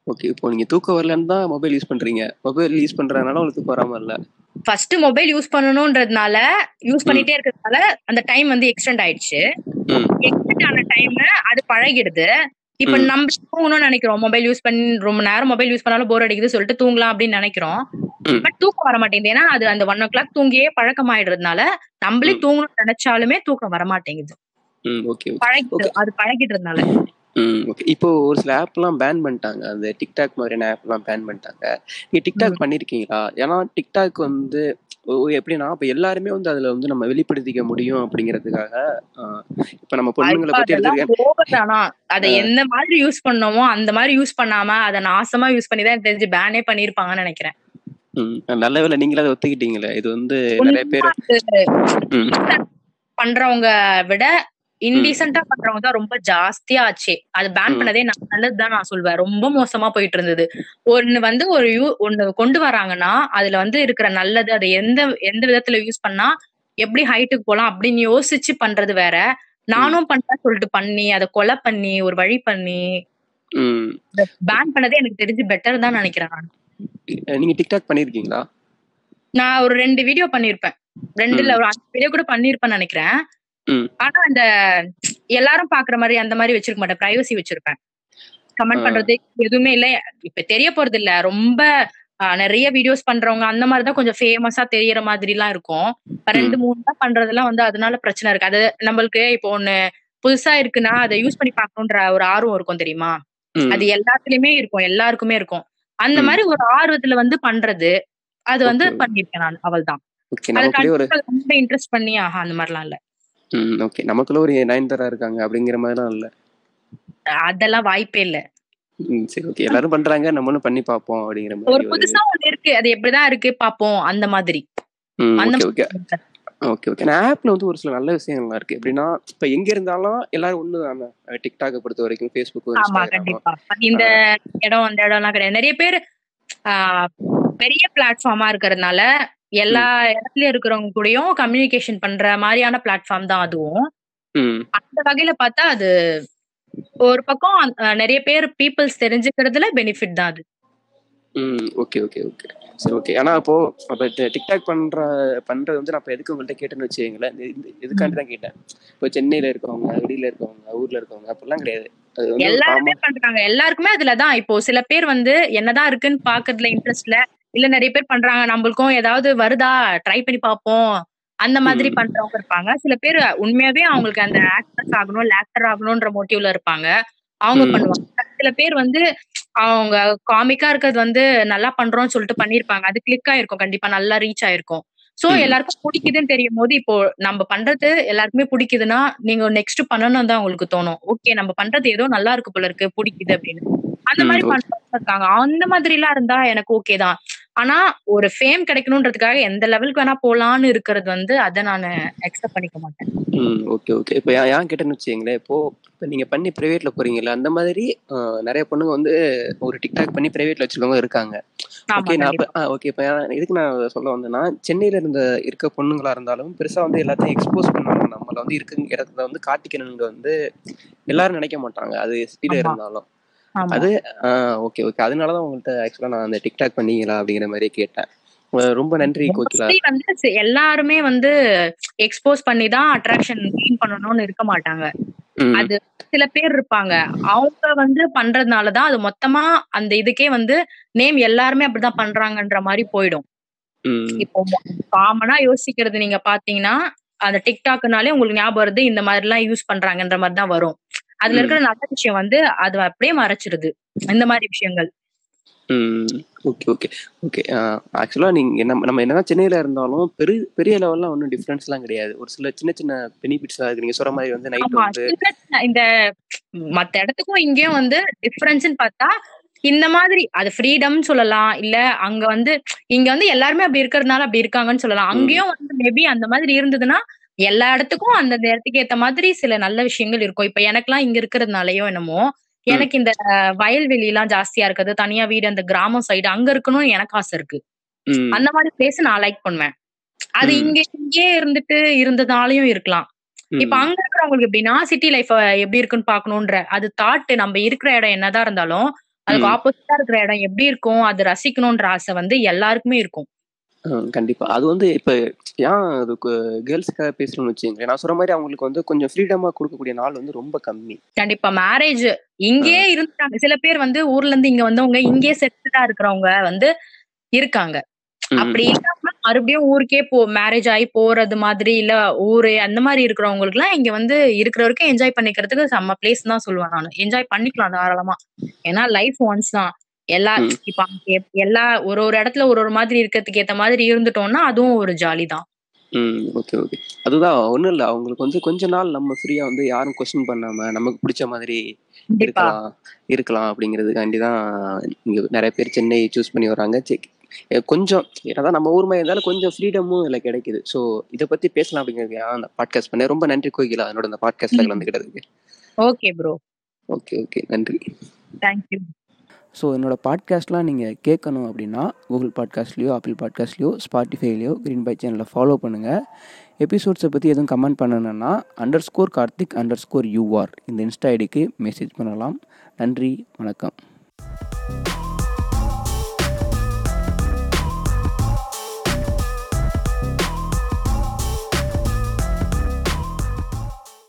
ஓகே. இப்போ நீங்க தூக்கம் வரலன்னு தான் மொபைல் யூஸ் பண்றீங்க. மொபைல் யூஸ் பண்றதுனால உங்களுக்கு தூக்கம் வராம இல்ல? ஃபர்ஸ்ட் மொபைல் யூஸ் பண்ணணும்ன்றதுனால யூஸ் பண்ணிட்டே இருக்கிறதுனால அந்த டைம் வந்து எக்ஸ்டெண்ட் ஆயிடுச்சு. எக்ஸ்டெண்ட் ஆன டைம் அது பழகிடுது. இப்ப. நம்ம தூங்கணும்னு நினைக்கிறோம். மொபைல் யூஸ் பண்ணி ரொம்ப நேரம் மொபைல் யூஸ் பண்ணாலும் போர் அடிக்குது சொல்லிட்டு தூங்கலாம் அப்படின்னு நினைக்கிறோம். பட் தூக்கம் வர மாட்டேங்குது. ஏன்னா அது அந்த ஒன் ஓ கிளாக் தூங்கியே பழக்கமாயிடுறதுனால நம்மளே. தூங்கணும்னு நினைச்சாலுமே தூக்கம் வர மாட்டேங்குது. ஓகே பழகிட்டு அது பழகிட்டதுனால இப்போ ஒரு சில ஆப்லாம் பேன் பண்ணிட்டாங்க. அந்த டிக்டாக் மாதிரியான ஆப்லாம் பேன் பண்ணிட்டாங்க. நீங்க டிக்டாக் பண்ணிருக்கீங்களா? ஏன்னா டிக்டாக் வந்து எப்படின்னா இப்போ எல்லாருமே வந்து அதுல வந்து நம்ம வெளிப்படுத்திக்க முடியும் அப்படிங்கிறதுக்காக இப்போ நம்ம பொண்ணுங்களை பத்தி எடுத்துருக்கேன் அதை எந்த மாதிரி யூஸ் பண்ணோமோ அந்த மாதிரி யூஸ் பண்ணாம அதை நாசமா யூஸ் பண்ணி தான் தெரிஞ்சு பேனே பண்ணிருப்பாங்கன்னு நினைக்கிறேன். நல்ல வேலை நீங்களே அதை ஒத்துக்கிட்டீங்களே. இது வந்து நிறைய பேர் பண்றவங்க விட இன்டீசென்டா பண்றவங்க தான் ரொம்ப ஜாஸ்தியா ஆச்சு. அது பேன். பண்ணதே நான் நல்லதுதான் நான் சொல்வேன். ரொம்ப மோசமா போயிட்டு இருந்தது. ஒண்ணு வந்து ஒரு யூ ஒண்ணு கொண்டு வராங்கன்னா அதுல வந்து இருக்கிற நல்லது அதை எந்த எந்த விதத்துல யூஸ் பண்ணா எப்படி ஹைட்டுக்கு போலாம் அப்படின்னு யோசிச்சு பண்றது வேற. நானும் பண்றேன் சொல்லிட்டு பண்ணி அதை கொலை பண்ணி ஒரு வழி பண்ணி பேன் பண்ணதே எனக்கு தெரிஞ்சு பெட்டர் தான் நினைக்கிறேன் நான். நீங்க டிக்டாக் பண்ணிருக்கீங்களா? நான் ஒரு ரெண்டு வீடியோ பண்ணிருப்பேன். ரெண்டு இல்ல ஒரு அஞ்சு வீடியோ கூட பண்ணிருப்பேன்னு நினைக்கிறேன். ஆனா அந்த எல்லாரும் பாக்குற மாதிரி அந்த மாதிரி வச்சிருக்க மாட்டேன். பிரைவசி வச்சிருப்பேன். கமெண்ட். பண்றது எதுவுமே இல்ல. இப்ப தெரிய போறது இல்ல. ரொம்ப நிறைய வீடியோஸ் பண்றவங்க அந்த மாதிரிதான் கொஞ்சம் ஃபேமஸா தெரியற மாதிரி எல்லாம் இருக்கும் ரெண்டு மூணு தான் பண்றதெல்லாம் வந்து அதனால பிரச்சனை இருக்கு. அது நம்மளுக்கு இப்போ ஒண்ணு புதுசா இருக்குன்னா அதை யூஸ் பண்ணி பார்க்கணுன்ற ஒரு ஆர்வம் இருக்கும் தெரியுமா? அது எல்லாத்துலயுமே இருக்கும். எல்லாருக்குமே இருக்கும். அந்த. மாதிரி ஒரு ஆர்வத்துல வந்து பண்றது அது வந்து. பண்ணிருக்கேன் நான். அவள் தான் இன்ட்ரெஸ்ட் பண்ணி ஆஹா அந்த மாதிரிலாம் இல்ல. ம் ஓகே நமக்குள்ள ஒரு நயன்தாரா இருக்காங்க அப்படிங்கிற மாதிரிலாம் இல்ல. அதெல்லாம் வாய்ப்பே இல்ல. ம் சரி ஓகே எல்லாரும் பண்றாங்க நம்மளும் பண்ணி பார்ப்போம் அப்படிங்கிற ஒரு மாதிரி ஒரு புதுசா ஒண்ணு இருக்கு. அது எப்படிதான் இருக்கு பாப்போம் அந்த மாதிரி. ம் அந்த ஓகே ஓகே ஓகே ஓகே நான் ஆப்ல வந்து ஒரு சில நல்ல விஷயங்கள்லாம் இருக்கு. எப்படின்னா இப்ப எங்க இருந்தாலும் எல்லாரும் ஒண்ணு தானே. டிக்டாக்கை பொறுத்த வரைக்கும் ஃபேஸ்புக் ஆமா கண்டிப்பா. இந்த இடம் அந்த இடம் எல்லாம் கிடையாது. நிறைய பேர் ஆஹ் பெரிய பிளாட்ஃபார்மா இருக்கிறதுனால எல்லா இடத்துலயும் இருக்கிறவங்க கூடயும் கம்யூனிகேஷன் பண்ற மாதிரியான பிளாட்ஃபார்ம் தான் அதுவும். அந்த வகையில பார்த்தா அது ஒரு பக்கம் நிறைய பேர் பீப்புள்ஸ் தெரிஞ்சுக்கிறதுல பெனிஃபிட் தான் அது. ம் ஓகே ஓகே ஓகே சரி ஓகே ஆனா இப்போ அப்ப டிக்டாக் பண்ற பண்றது வந்து நான் இப்போ எதுக்கு உங்கள்கிட்ட கேட்டேன்னு வச்சுக்கீங்களேன். இதுக்காண்டி தான் கேட்டேன். இப்போ சென்னையில இருக்கவங்க வெளியில இருக்கவங்க ஊர்ல இருக்கவங்க அப்படிலாம் கிடையாது. எல்லாருமே பண்றாங்க. எல்லாருக்குமே அதுலதான். இப்போ சில பேர் வந்து என்னதான் இருக்குன்னு பாக்குறதுல இன்ட்ரெஸ்ட்ல இல்ல நிறைய பேர் பண்றாங்க. நம்மளுக்கும் ஏதாவது வருதா? ட்ரை பண்ணி பார்ப்போம். அந்த மாதிரி. பண்றவங்க இருப்பாங்க. சில பேர் உண்மையாவே அவங்களுக்கு அந்த ஆக்ட்ரஸ் ஆகணும் இல்ல ஆக்டர் ஆகணும்ன்ற மோட்டிவ்ல இருப்பாங்க. அவங்க. பண்ணுவாங்க. சில பேர் வந்து அவங்க காமிக்கா இருக்கிறது வந்து நல்லா பண்றோம்னு சொல்லிட்டு பண்ணிருப்பாங்க அது கிளிக் ஆயிருக்கும். கண்டிப்பா நல்லா ரீச் ஆயிருக்கும். சோ. எல்லாருக்கும் பிடிக்குதுன்னு தெரியும் போது இப்போ நம்ம பண்றது எல்லாருக்குமே பிடிக்குதுன்னா நீங்க நெக்ஸ்ட் பண்ணணும் தான் உங்களுக்கு தோணும். ஓகே நம்ம பண்றது ஏதோ நல்லா இருக்கு போல இருக்கு பிடிக்குது அப்படின்னு. அந்த மாதிரி இருக்காங்க அந்த மாதிரி எல்லாம் இருந்தா எனக்கு ஓகே தான். ஆனா ஒரு ஃபேம் கிடைக்கணும்ன்றதுக்காக எந்த லெவலுக்கு வேணா போலான்னு இருக்கிறது வந்து அதை நான் அக்செப்ட் பண்ணிக்க மாட்டேன். ம் ஓகே ஓகே இப்போ ஏன் கேட்டேன்னு வச்சுங்களேன் இப்போ இப்போ நீங்கள் பண்ணி ப்ரைவேட்ல போறீங்கல்ல அந்த மாதிரி நிறைய பொண்ணுங்க வந்து ஒரு டிக்டாக் பண்ணி ப்ரைவேட்ல வச்சிருக்கவங்க இருக்காங்க. ஓகே நான் ஓகே இப்போ இதுக்கு நான் சொல்ல வந்தேன்னா சென்னையில இருந்த இருக்க பொண்ணுங்களா இருந்தாலும் பெருசா வந்து எல்லாத்தையும் எக்ஸ்போஸ் பண்ணணும் நம்மள வந்து இருக்க இடத்துல வந்து காட்டிக்கணுங்க வந்து எல்லாரும் நினைக்க மாட்டாங்க. அது சிட்டில ஆமா. இருந்தாலும். அது ஓகே ஓகே அதனால தான் உங்கள்கிட்ட ஆக்சுவலாக நான் அந்த டிக்டாக் பண்ணீங்களா அப்படிங்கிற மாதிரி கேட்டேன். ரொம்ப நன்றி கோகிலா. வந்து எல்லாருமே வந்து எக்ஸ்போஸ் பண்ணி தான் அட்ராக்ஷன் கெயின் பண்ணணும்னு இருக்க மாட்டாங்க. அது சில பேர் இருப்பாங்க. அவங்க வந்து பண்றதுனாலதான் அது மொத்தமா அந்த இதுக்கே வந்து நேம் எல்லாருமே அப்படிதான் பண்றாங்கன்ற மாதிரி போயிடும். இப்போ காமனா யோசிக்கிறது நீங்க பாத்தீங்கன்னா அந்த டிக்டாக்னாலே உங்களுக்கு ஞாபகம் வருது இந்த மாதிரி எல்லாம் யூஸ் பண்றாங்கன்ற மாதிரி தான் வரும். அதுல. இருக்கிற நல்ல விஷயம் வந்து அது அப்படியே மறைச்சிருது. இந்த மாதிரி விஷயங்கள். Okay okay okay. ஆக்சுவலாக நீங்கள் நம்ம நம்ம என்னதான் சென்னையில் இருந்தாலும் பெரிய பெரிய லெவல்லாம் ஒன்றும் டிஃப்ரென்ஸ்லாம் கிடையாது. ஒரு சில சின்ன சின்ன பெனிஃபிட்ஸ்லாம் இருக்கு. நீங்கள் சொல்கிற மாதிரி வந்து நைட் வந்து இந்த மத்த இடத்துக்கும் இங்கேயும் வந்து டிஃபரன்ஸ்னு பார்த்தா இந்த மாதிரி அது ஃப்ரீடம் சொல்லலாம். இல்ல அங்க வந்து இங்க வந்து எல்லாருமே அப்படி இருக்கிறதுனால அப்படி இருக்காங்கன்னு சொல்லலாம். அங்கேயும் வந்து மேபி அந்த மாதிரி இருந்ததுன்னா எல்லா இடத்துக்கும் அந்த இடத்துக்கு ஏத்த மாதிரி சில நல்ல விஷயங்கள் இருக்கும் இப்ப எனக்கெல்லாம் இங்க இருக்கிறதுனாலயோ என்னமோ எனக்கு இந்த வயல்வெளி எல்லாம் ஜாஸ்தியா இருக்குது தனியா வீடு அந்த கிராமம் சைடு அங்க இருக்கணும்னு எனக்கு ஆசை இருக்கு அந்த மாதிரி பிளேஸ் நான் லைக் பண்ணுவேன் அது. இங்க இங்கேயே இருந்துட்டு இருந்ததாலயும் இருக்கலாம். இப்ப. அங்க இருக்கிறவங்களுக்கு எப்படின்னா, சிட்டி லைஃப் எப்படி இருக்குன்னு பார்க்கணுன்ற அது தாட் நம்ம இருக்கிற இடம் என்னதான் இருந்தாலும், அதுக்கு. ஆப்போசிட்டா இருக்கிற இடம் எப்படி இருக்கும், அது ரசிக்கணுன்ற ஆசை வந்து எல்லாருக்குமே இருக்கும். கண்டிப்பா. அது வந்து இப்ப ஏன் அது கு கேர்ல்ஸ்க்காக பேசுறோம்னு வச்சுக்கங்களேன். நான் சொன்ன மாரி அவங்களுக்கு வந்து கொஞ்சம் ஃப்ரீடமா குடுக்கக்கூடிய நாள் வந்து ரொம்ப கம்மி. கண்டிப்பா. மேரேஜ். இங்கேயே இருந்துட்டாங்க. சில பேர் வந்து ஊர்ல இருந்து இங்க வந்தவங்க, இங்கேயே செட்டில்டா இருக்கிறவங்க வந்து இருக்காங்க. அப்படி இல்லாம மறுபடியும் ஊருக்கே போ மேரேஜ் ஆயி போறது மாதிரி, இல்ல ஊரு அந்த மாரி இருக்கிறவங்களுக்குலாம் இங்க வந்து இருக்கிற வரைக்கும் என்ஜாய் பண்ணிக்கிறதுக்கு செம்ம பிளேஸ்ன்னு தான் சொல்லுவேன் நானு. என்ஜாய் பண்ணிக்கலாம் தாராளமா. ஏன்னா லைஃப் ஒன்ஸ் தான். எல்லா. இப்ப எல்லா ஒரு ஒரு இடத்துல ஒரு ஒரு மாதிரி இருக்கிறதுக்கு ஏத்த மாதிரி இருந்துட்டோம்னா, அதுவும் ஒரு ஜாலி தான். ம். Okay, okay. அதுதான் ஒண்ணும் இல்ல. அவங்களுக்கு வந்து கொஞ்ச நாள் நம்ம ஃப்ரீயா வந்து யாரும் கொஸ்டின் பண்ணாம, நமக்கு புடிச்ச மாதிரி. இருக்கலாம் இருக்கலாம் அப்படிங்கிறதுக்காண்டி தான் இங்க நெறைய பேர் சென்னை சூஸ் பண்ணி வராங்க. கொஞ்சம் என்னதான் நம்ம ஊர் மாரி இருந்தாலும் கொஞ்சம் ஃப்ரீடமும் இதுல கிடைக்குது. ஸோ இத பத்தி பேசலாம் அப்படிங்கிறதுக்காக தான் இந்த பாட்காஸ்ட் பண்ணேன். ரொம்ப நன்றி கோகிலா என்னோட இந்த பாட்காஸ்ட்ல. கலந்துக்கிட்டதுக்கு. Okay bro. Okay, okay. நன்றி. Thank you. ஸோ என்னோட பாட்காஸ்ட்லாம் நீங்கள் கேட்கணும் அப்படின்னா கூகுள் பாட்காஸ்ட்லேயோ ஆப்பிள் பாட்காஸ்ட்லேயோ ஸ்பாட்டிஃபைலையோ க்ரீன் பை சேனலில் ஃபாலோ பண்ணுங்கள் எபிசோட்ஸை பற்றி எதுவும் கமெண்ட் பண்ணணுன்னா underscore Karthik underscore UR இந்த இன்ஸ்டா ஐடிக்கு மெசேஜ் பண்ணலாம். நன்றி வணக்கம்.